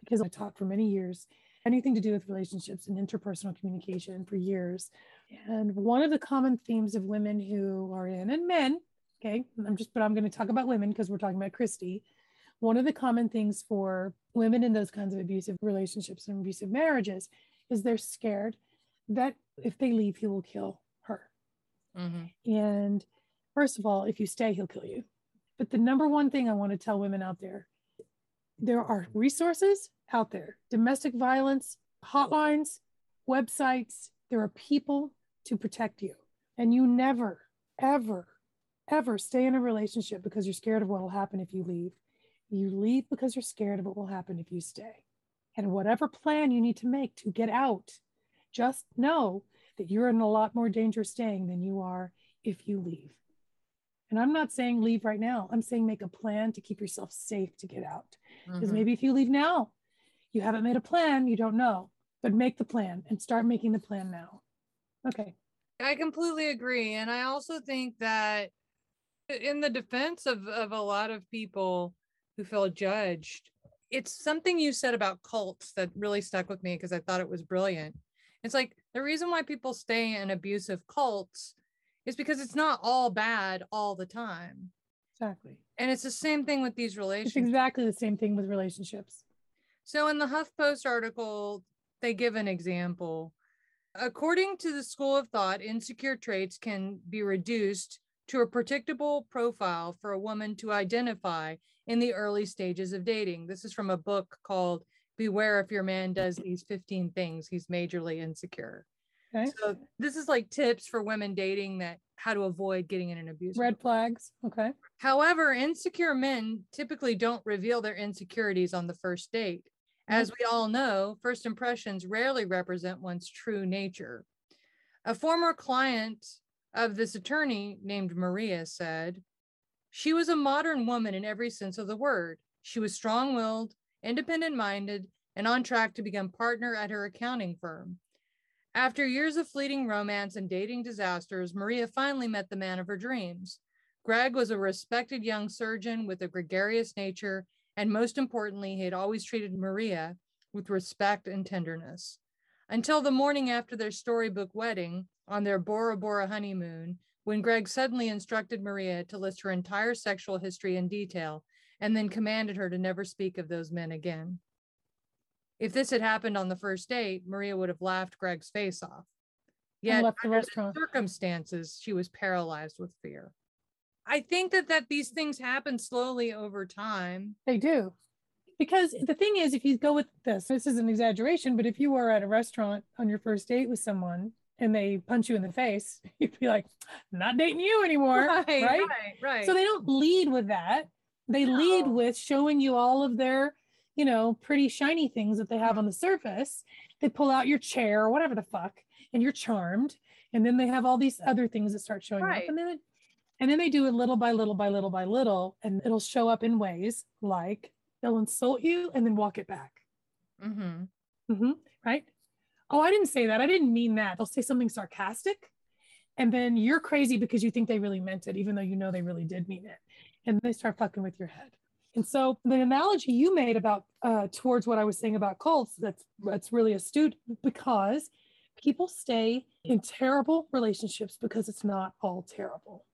S2: because I taught for many years anything to do with relationships and interpersonal communication for years. And one of the common themes of women who are in, and men, okay, I'm just, but I'm going to talk about women because we're talking about Christy. One of the common things for women in those kinds of abusive relationships and abusive marriages is they're scared that if they leave, he will kill her. Mm-hmm. And first of all, if you stay, he'll kill you. But the number one thing I want to tell women out there there are resources out there domestic violence hotlines, websites. There are people to protect you. And you never, ever, ever stay in a relationship because you're scared of what will happen if you leave. You leave because you're scared of what will happen if you stay. And whatever plan you need to make to get out, just know that you're in a lot more danger staying than you are if you leave. And I'm not saying leave right now. I'm saying make a plan to keep yourself safe to get out. Because mm-hmm. maybe if you leave now, you haven't made a plan, you don't know, but make the plan and start making the plan now. Okay.
S1: I completely agree. And I also think that in the defense of, of a lot of people who feel judged, it's something you said about cults that really stuck with me because I thought it was brilliant. It's like the reason why people stay in abusive cults is because it's not all bad all the time.
S2: Exactly.
S1: And it's the same thing with these relationships.
S2: It's exactly the same thing with relationships.
S1: So in the HuffPost article, they give an example. According to the school of thought, insecure traits can be reduced to a predictable profile for a woman to identify in the early stages of dating. This is from a book called Beware if your man does these 15 things, he's majorly insecure. Okay. So this is like tips for women dating that how to avoid getting in an abuse.
S2: Red flags. Okay.
S1: However, insecure men typically don't reveal their insecurities on the first date. Mm-hmm. As we all know, first impressions rarely represent one's true nature. A former client of this attorney named Maria said, She was a modern woman in every sense of the word. She was strong willed, independent minded, and on track to become partner at her accounting firm. After years of fleeting romance and dating disasters, Maria finally met the man of her dreams. Greg was a respected young surgeon with a gregarious nature, and most importantly, he had always treated Maria with respect and tenderness. Until the morning after their storybook wedding, on their Bora Bora honeymoon, when Greg suddenly instructed Maria to list her entire sexual history in detail and then commanded her to never speak of those men again. If this had happened on the first date, Maria would have laughed Greg's face off. Yet, left the restaurant. The circumstances, she was paralyzed with fear. I think that that these things happen slowly over time.
S2: They do. Because the thing is, if you go with this, this is an exaggeration, but if you are at a restaurant on your first date with someone and they punch you in the face, you'd be like, not dating you anymore. Right, right, right. right. So they don't lead with that. They no. lead with showing you all of their you know, pretty shiny things that they have on the surface. They pull out your chair or whatever the fuck, and you're charmed. And then they have all these other things that start showing right. up. And then And then they do it little by little by little by little, and it'll show up in ways like they'll insult you and then walk it back.
S1: Mm-hmm.
S2: Mm-hmm. Right? Oh, I didn't say that. I didn't mean that. They'll say something sarcastic, and then you're crazy because you think they really meant it, even though you know they really did mean it. And they start fucking with your head. And so the analogy you made about uh, towards what I was saying about cults, that's that's really astute because people stay in terrible relationships because it's not all terrible.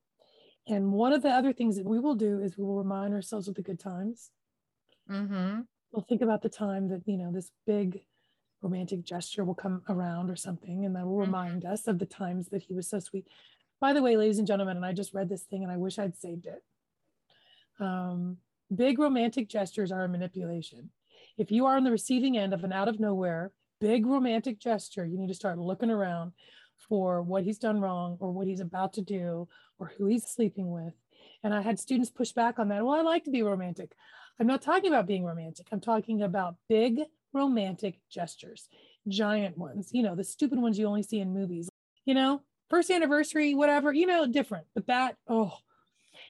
S2: And one of the other things that we will do is we will remind ourselves of the good times.
S1: Mm-hmm.
S2: We'll think about the time that, you know, this big romantic gesture will come around or something, and that will
S1: Mm-hmm.
S2: remind us of the times that he was so sweet. By the way, ladies and gentlemen, and I just read this thing and I wish I'd saved it. Um, big romantic gestures are a manipulation. If you are on the receiving end of an out of nowhere big romantic gesture, you need to start looking around for what he's done wrong or what he's about to do or who he's sleeping with. And I had students push back on that. Well, I like to be romantic. I'm not talking about being romantic. I'm talking about big romantic gestures, giant ones, you know, the stupid ones you only see in movies, you know, first anniversary, whatever, you know, different. But that, oh,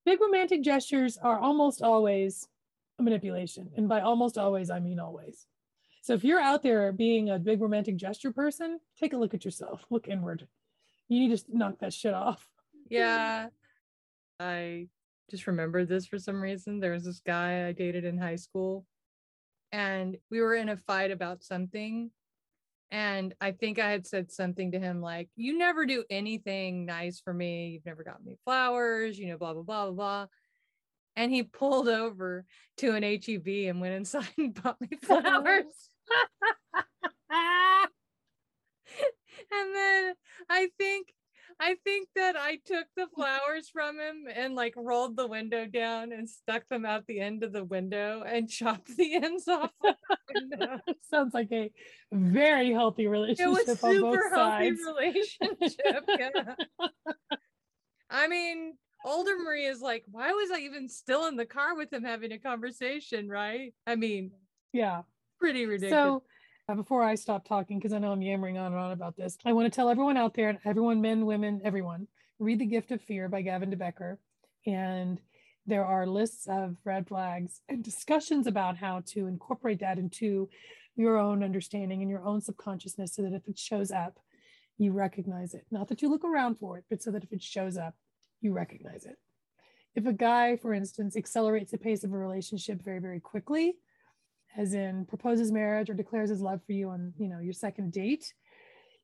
S2: big romantic gestures are almost always manipulation. And by almost always, I mean always. So if you're out there being a big romantic gesture person, take a look at yourself, look inward. You need to knock that shit off.
S1: Yeah. I just remembered this for some reason. There was this guy I dated in high school, and we were in a fight about something. And I think I had said something to him like, You never do anything nice for me. You've never got me flowers, you know, blah, blah, blah, blah, blah. And he pulled over to an HEB and went inside and bought me flowers. and then I think I think that I took the flowers from him and like rolled the window down and stuck them out the end of the window and chopped the ends off. of the window.
S2: Sounds like a very healthy relationship.
S1: It
S2: was
S1: super healthy
S2: sides.
S1: relationship. yeah. I mean, older Marie is like, why was I even still in the car with him having a conversation? Right? I mean,
S2: yeah.
S1: pretty ridiculous.
S2: So Uh, before I stop talking, because I know I'm yammering on and on about this, I want to tell everyone out there, everyone, men, women, everyone, read The Gift of Fear by Gavin de Becker. And there are lists of red flags and discussions about how to incorporate that into your own understanding and your own subconsciousness so that if it shows up, you recognize it. Not that you look around for it, but so that if it shows up, you recognize it. If a guy, for instance, accelerates the pace of a relationship very, very quickly, as in proposes marriage or declares his love for you on you know your second date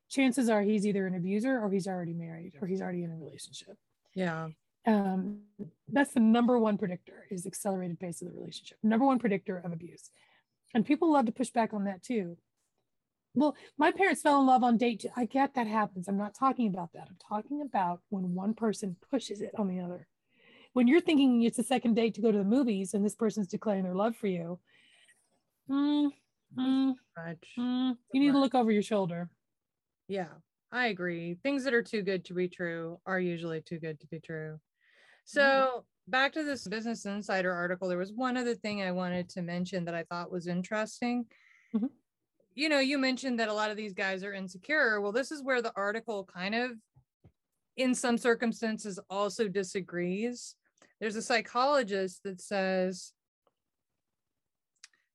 S2: chances are he's either an abuser or he's already married or he's already in a relationship.
S1: Yeah.
S2: um, that's the number one predictor is accelerated pace of the relationship. Number one predictor of abuse. And people love to push back on that too. Well my parents fell in love on date two. i get that happens. I'm not talking about that. I'm talking about when one person pushes it on the other. When you're thinking it's a second date to go to the movies and this person's declaring their love for you mm, mm,
S1: Much.
S2: mm, you need to look over your shoulder
S1: Yeah, I agree. Things that are too good to be true are usually too good to be true. So, back to this Business Insider article, there was one other thing I wanted to mention that I thought was interesting.
S2: Mhm.
S1: You know, you mentioned that a lot of these guys are insecure. Well, this is where the article kind of, in some circumstances, also disagrees. There's a psychologist that says,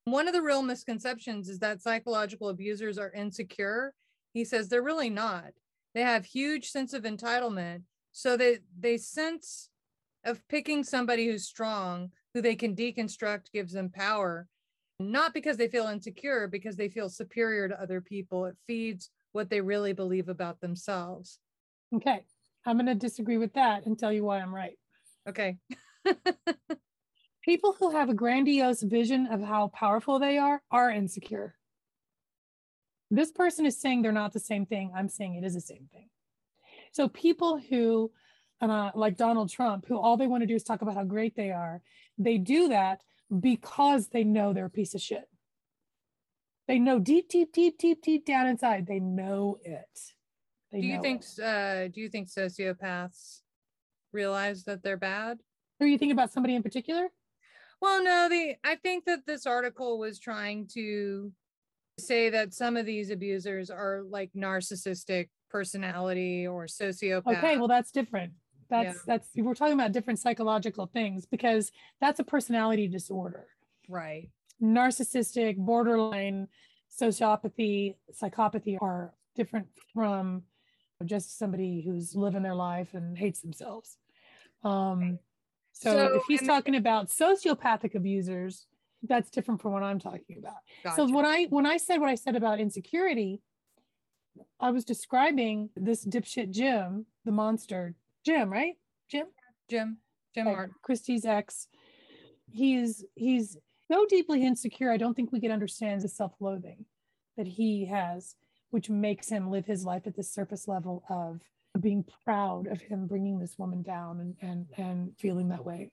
S1: one of the real misconceptions is that psychological abusers are insecure. He says they're really not. They have huge sense of entitlement so they they sense of picking somebody who's strong who they can deconstruct gives them power not because they feel insecure because they feel superior to other people. It feeds what they really believe about themselves.
S2: Okay i'm going to disagree with that and tell you why i'm right.
S1: Okay
S2: people who have a grandiose vision of how powerful they are are insecure. This person is saying they're not the same thing. I'm saying it is the same thing. So people who uh, like donald trump who all they want to do is talk about how great they are they do that because they know they're a piece of shit. They know deep deep deep deep deep down inside they know it. They
S1: do you think uh do you think sociopaths realize that they're bad?
S2: Are you thinking about somebody in particular
S1: Well, no, the I think that this article was trying to say that some of these abusers are like narcissistic personality or sociopath.
S2: okay well that's different That's that's we're talking about different psychological things because that's a personality disorder.
S1: Right.
S2: Narcissistic, borderline, sociopathy, psychopathy are different from just somebody who's living their life and hates themselves. Um, so,
S1: So,
S2: if he's
S1: and-
S2: talking about sociopathic abusers, that's different from what I'm talking about. So when I when I said what I said about insecurity, I was describing this dipshit Jim, the monster Jim, right? Jim,
S1: Jim, Jim
S2: like
S1: Martin.
S2: Christy's ex. He's he's so deeply insecure. I don't think we can understand the self-loathing that he has, which makes him live his life at the surface level of being proud of him bringing this woman down and and and feeling that way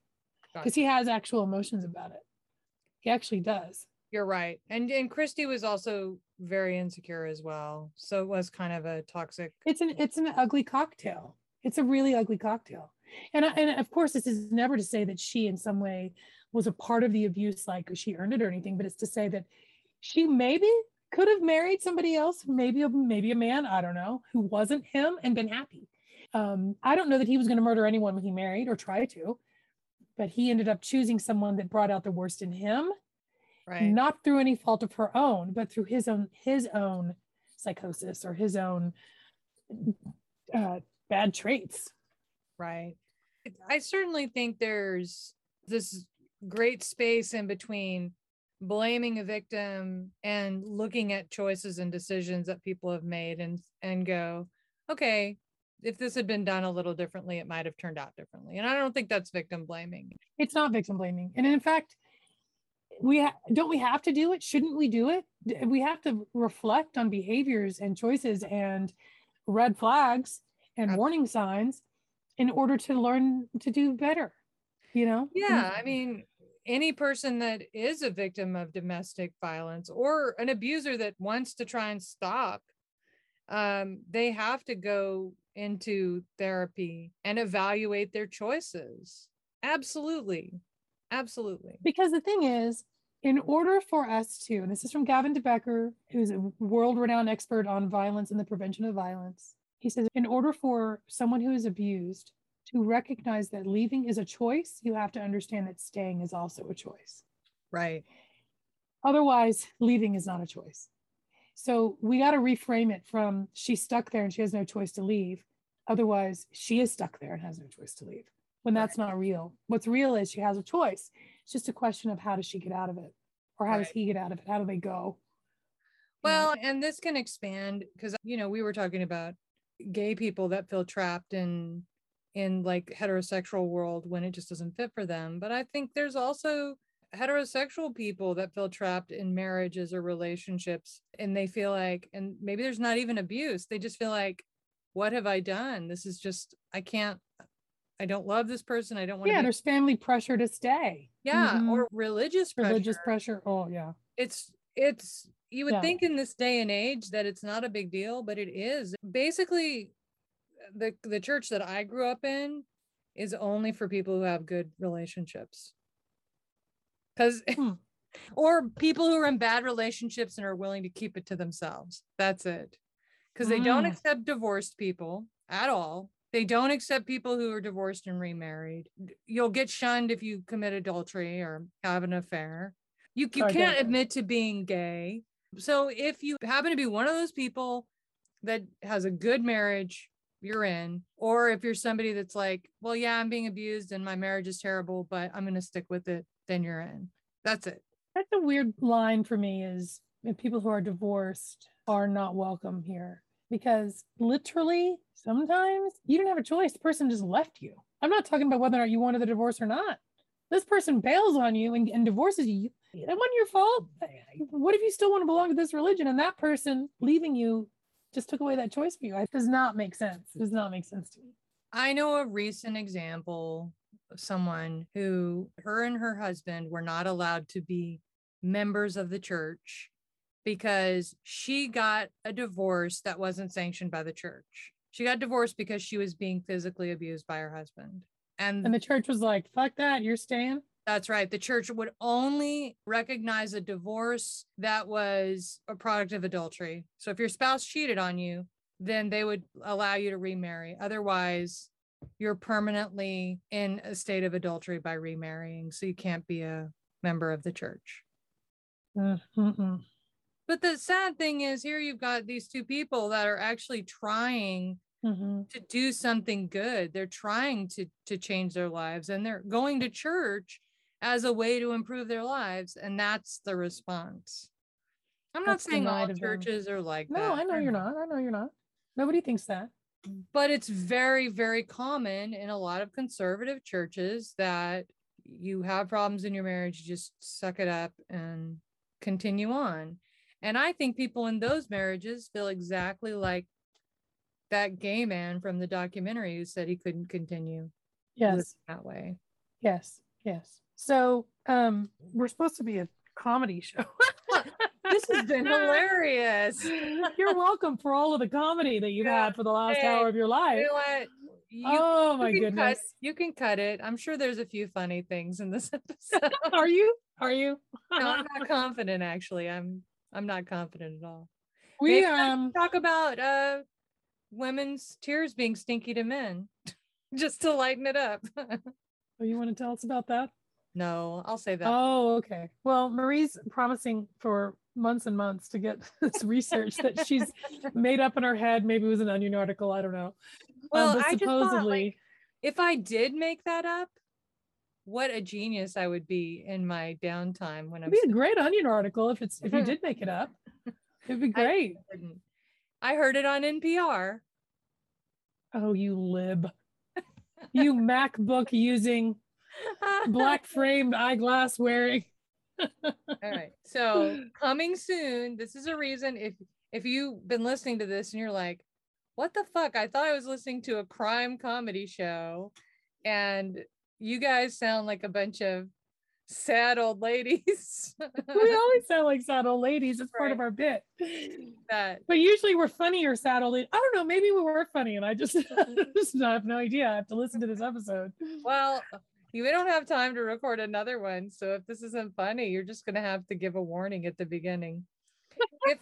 S2: because he has actual emotions about it. He actually does.
S1: You're right. And and Christy was also very insecure as well. So it was kind of a toxic.
S2: it's an it's an ugly cocktail it's a really ugly cocktail and I, and of course this is never to say that she in some way was a part of the abuse like she earned it or anything but it's to say that she maybe could have married somebody else maybe a, maybe a man i don't know who wasn't him and been happy um, i don't know that he was going to murder anyone when he married or try to but he ended up choosing someone that brought out the worst in him
S1: Right.
S2: not through any fault of her own, but through his own his own psychosis or his own uh, bad traits.
S1: Right. I certainly think there's this great space in between blaming a victim and looking at choices and decisions that people have made and and go, okay, if this had been done a little differently, it might have turned out differently. And I don't think that's victim blaming.
S2: It's not victim blaming, and in fact, we ha- don't we have to do it? Shouldn't we do it? We have to reflect on behaviors and choices and red flags and warning signs in order to learn to do better. You know?
S1: Yeah, I mean, any person that is a victim of domestic violence or an abuser that wants to try and stop, um, they have to go into therapy and evaluate their choices. Absolutely. Absolutely.
S2: Because the thing is, in order for us to, and this is from Gavin de Becker, who's a world renowned expert on violence and the prevention of violence, he says, in order for someone who is abused to recognize that leaving is a choice, you have to understand that staying is also a choice.
S1: Right.
S2: Otherwise, leaving is not a choice. So we got to reframe it from she's stuck there and she has no choice to leave. Otherwise, she is stuck there and has no choice to leave when that's not real. What's real is she has a choice. It's just a question of how does she get out of it or how does he get out of it? How do they go? You know?
S1: Well, and this can expand because you know, we were talking about gay people that feel trapped in in like heterosexual world when it just doesn't fit for them. But I think there's also heterosexual people that feel trapped in marriages or relationships and they feel like and maybe there's not even abuse. They just feel like what have I done? This is just I can't I don't love this person. I don't want to
S2: yeah,
S1: be,
S2: there's family pressure to stay.
S1: yeah,
S2: Mhm.
S1: or religious pressure
S2: religious pressure. Oh, yeah.
S1: it's it's you would
S2: Yeah.
S1: think in this day and age that it's not a big deal but it is basically the the church that i grew up in is only for people who have good relationships. Because
S2: Hmm.
S1: or people who are in bad relationships and are willing to keep it to themselves. That's it. Because they don't
S2: Mm.
S1: accept divorced people at all. They don't accept people who are divorced and remarried. You'll get shunned if you commit adultery or have an affair. You, you can't admit to being gay. So if you happen to be one of those people that has a good marriage you're in or if you're somebody that's like well yeah i'm being abused and my marriage is terrible but i'm going to stick with it then you're in that's it
S2: That's a weird line for me is people who are divorced are not welcome here because literally sometimes you don't have a choice. The person just left you. I'm not talking about whether or not you wanted the divorce or not. This person bails on you and, and divorces you. That wasn't your fault. What if you still want to belong to this religion and that person leaving you just took away that choice for you? It does not make sense. It does not make sense to me.
S1: I know a recent example of someone who her and her husband were not allowed to be members of the church because she got a divorce that wasn't sanctioned by the church. She got divorced because she was being physically abused by her husband. And,
S2: And the church was like, fuck that, you're staying.
S1: That's right. The church would only recognize a divorce that was a product of adultery. So if your spouse cheated on you, then they would allow you to remarry. Otherwise, you're permanently in a state of adultery by remarrying. So you can't be a member of the church.
S2: Mm-mm.
S1: But the sad thing is, here you've got these two people that are actually trying
S2: Mhm.
S1: to do something good. They're trying to to change their lives and they're going to church as a way to improve their lives. And that's the response. I'm not saying all
S2: them.
S1: churches are like that.
S2: No, I know you're not. I know you're not. Nobody thinks that.
S1: but it's very very common in a lot of conservative churches that you have problems in your marriage you just suck it up and continue on and i think people in those marriages feel exactly like that gay man from the documentary who said he couldn't continue
S2: Yes.
S1: that way
S2: Yes. Yes. So um we're supposed to be a comedy show.
S1: this has been hilarious
S2: You're welcome for all of the comedy that you've
S1: Yeah.
S2: had for the last
S1: Hey,
S2: hour of your life.
S1: you know what you,
S2: oh my
S1: can
S2: goodness.
S1: cut, you can cut it i'm sure there's a few funny things in this episode
S2: Are you? Are you?
S1: no, i'm not confident actually i'm i'm not confident at all
S2: we
S1: Maybe
S2: um
S1: talk about uh women's tears being stinky to men just to lighten it up
S2: oh, you want to tell us about that?
S1: No i'll say that
S2: Oh, okay. Well, Marie's promising for months and months to get this research that she's made up in her head. Maybe it was an onion article. I don't know.
S1: well
S2: um,
S1: i just thought
S2: supposedly,
S1: like if i did make that up what a genius i would be in my downtime when i'm
S2: it'd be a great onion article if it's if you did make it up. It'd be great.
S1: sitting. I heard it on npr
S2: Oh, you lib. You MacBook using black framed eyeglass wearing.
S1: All right. So coming soon. This is a reason if if you've been listening to this and you're like, what the fuck? I thought I was listening to a crime comedy show, and you guys sound like a bunch of sad old ladies.
S2: we always sound like sad old ladies. It's part of our bit.
S1: that
S2: But usually we're funny or sad old ladies. I don't know. Maybe we were funny and I just, just I have no idea. I have to listen to this episode.
S1: well, we don't have time to record another one. So if this isn't funny, you're just gonna have to give a warning at the beginning. If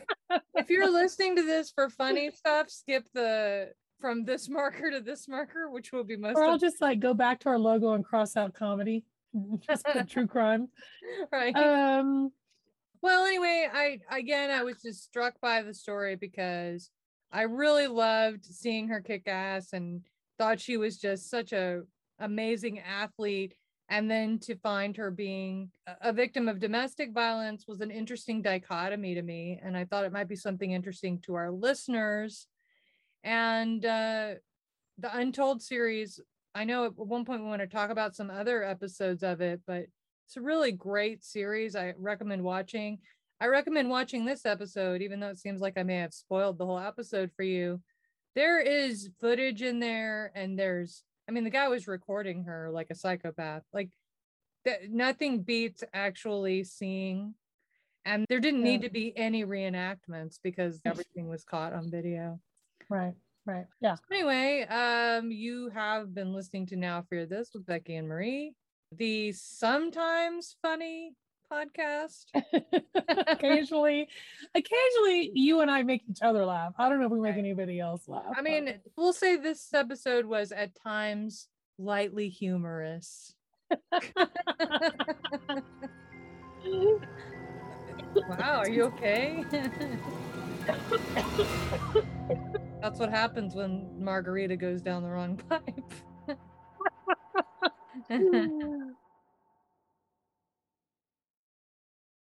S1: if you're listening to this for funny stuff, skip the from this marker to this marker, which will be most
S2: Or I'll
S1: of
S2: just like go back to our logo and cross out comedy. Just put true crime.
S1: right.
S2: Um,
S1: well, anyway, I again I was just struck by the story because I really loved seeing her kick ass and thought she was just such a amazing athlete. And then to find her being a- victim of domestic violence was an interesting dichotomy to me. And I thought it might be something interesting to our listeners. And uh, the Untold series, I know at one point we want to talk about some other episodes of it, but it's a really great series. I recommend watching. I recommend watching this episode, even though it seems like I may have spoiled the whole episode for you. There is footage in there, and there's, I mean, the guy was recording her like a psychopath. Like, that nothing beats actually seeing. And there didn't need to be any reenactments because everything was caught on video.
S2: right, right. Yeah.
S1: Anyway, um, you have been listening to Now Fear This with Becky and Marie, the sometimes funny podcast.
S2: occasionally, occasionally you and I make each other laugh. I don't know if we make
S1: Right.
S2: anybody else laugh.
S1: I
S2: but-
S1: mean, we'll say this episode was at times lightly humorous. Wow, are you okay? That's what happens when margarita goes down the wrong pipe.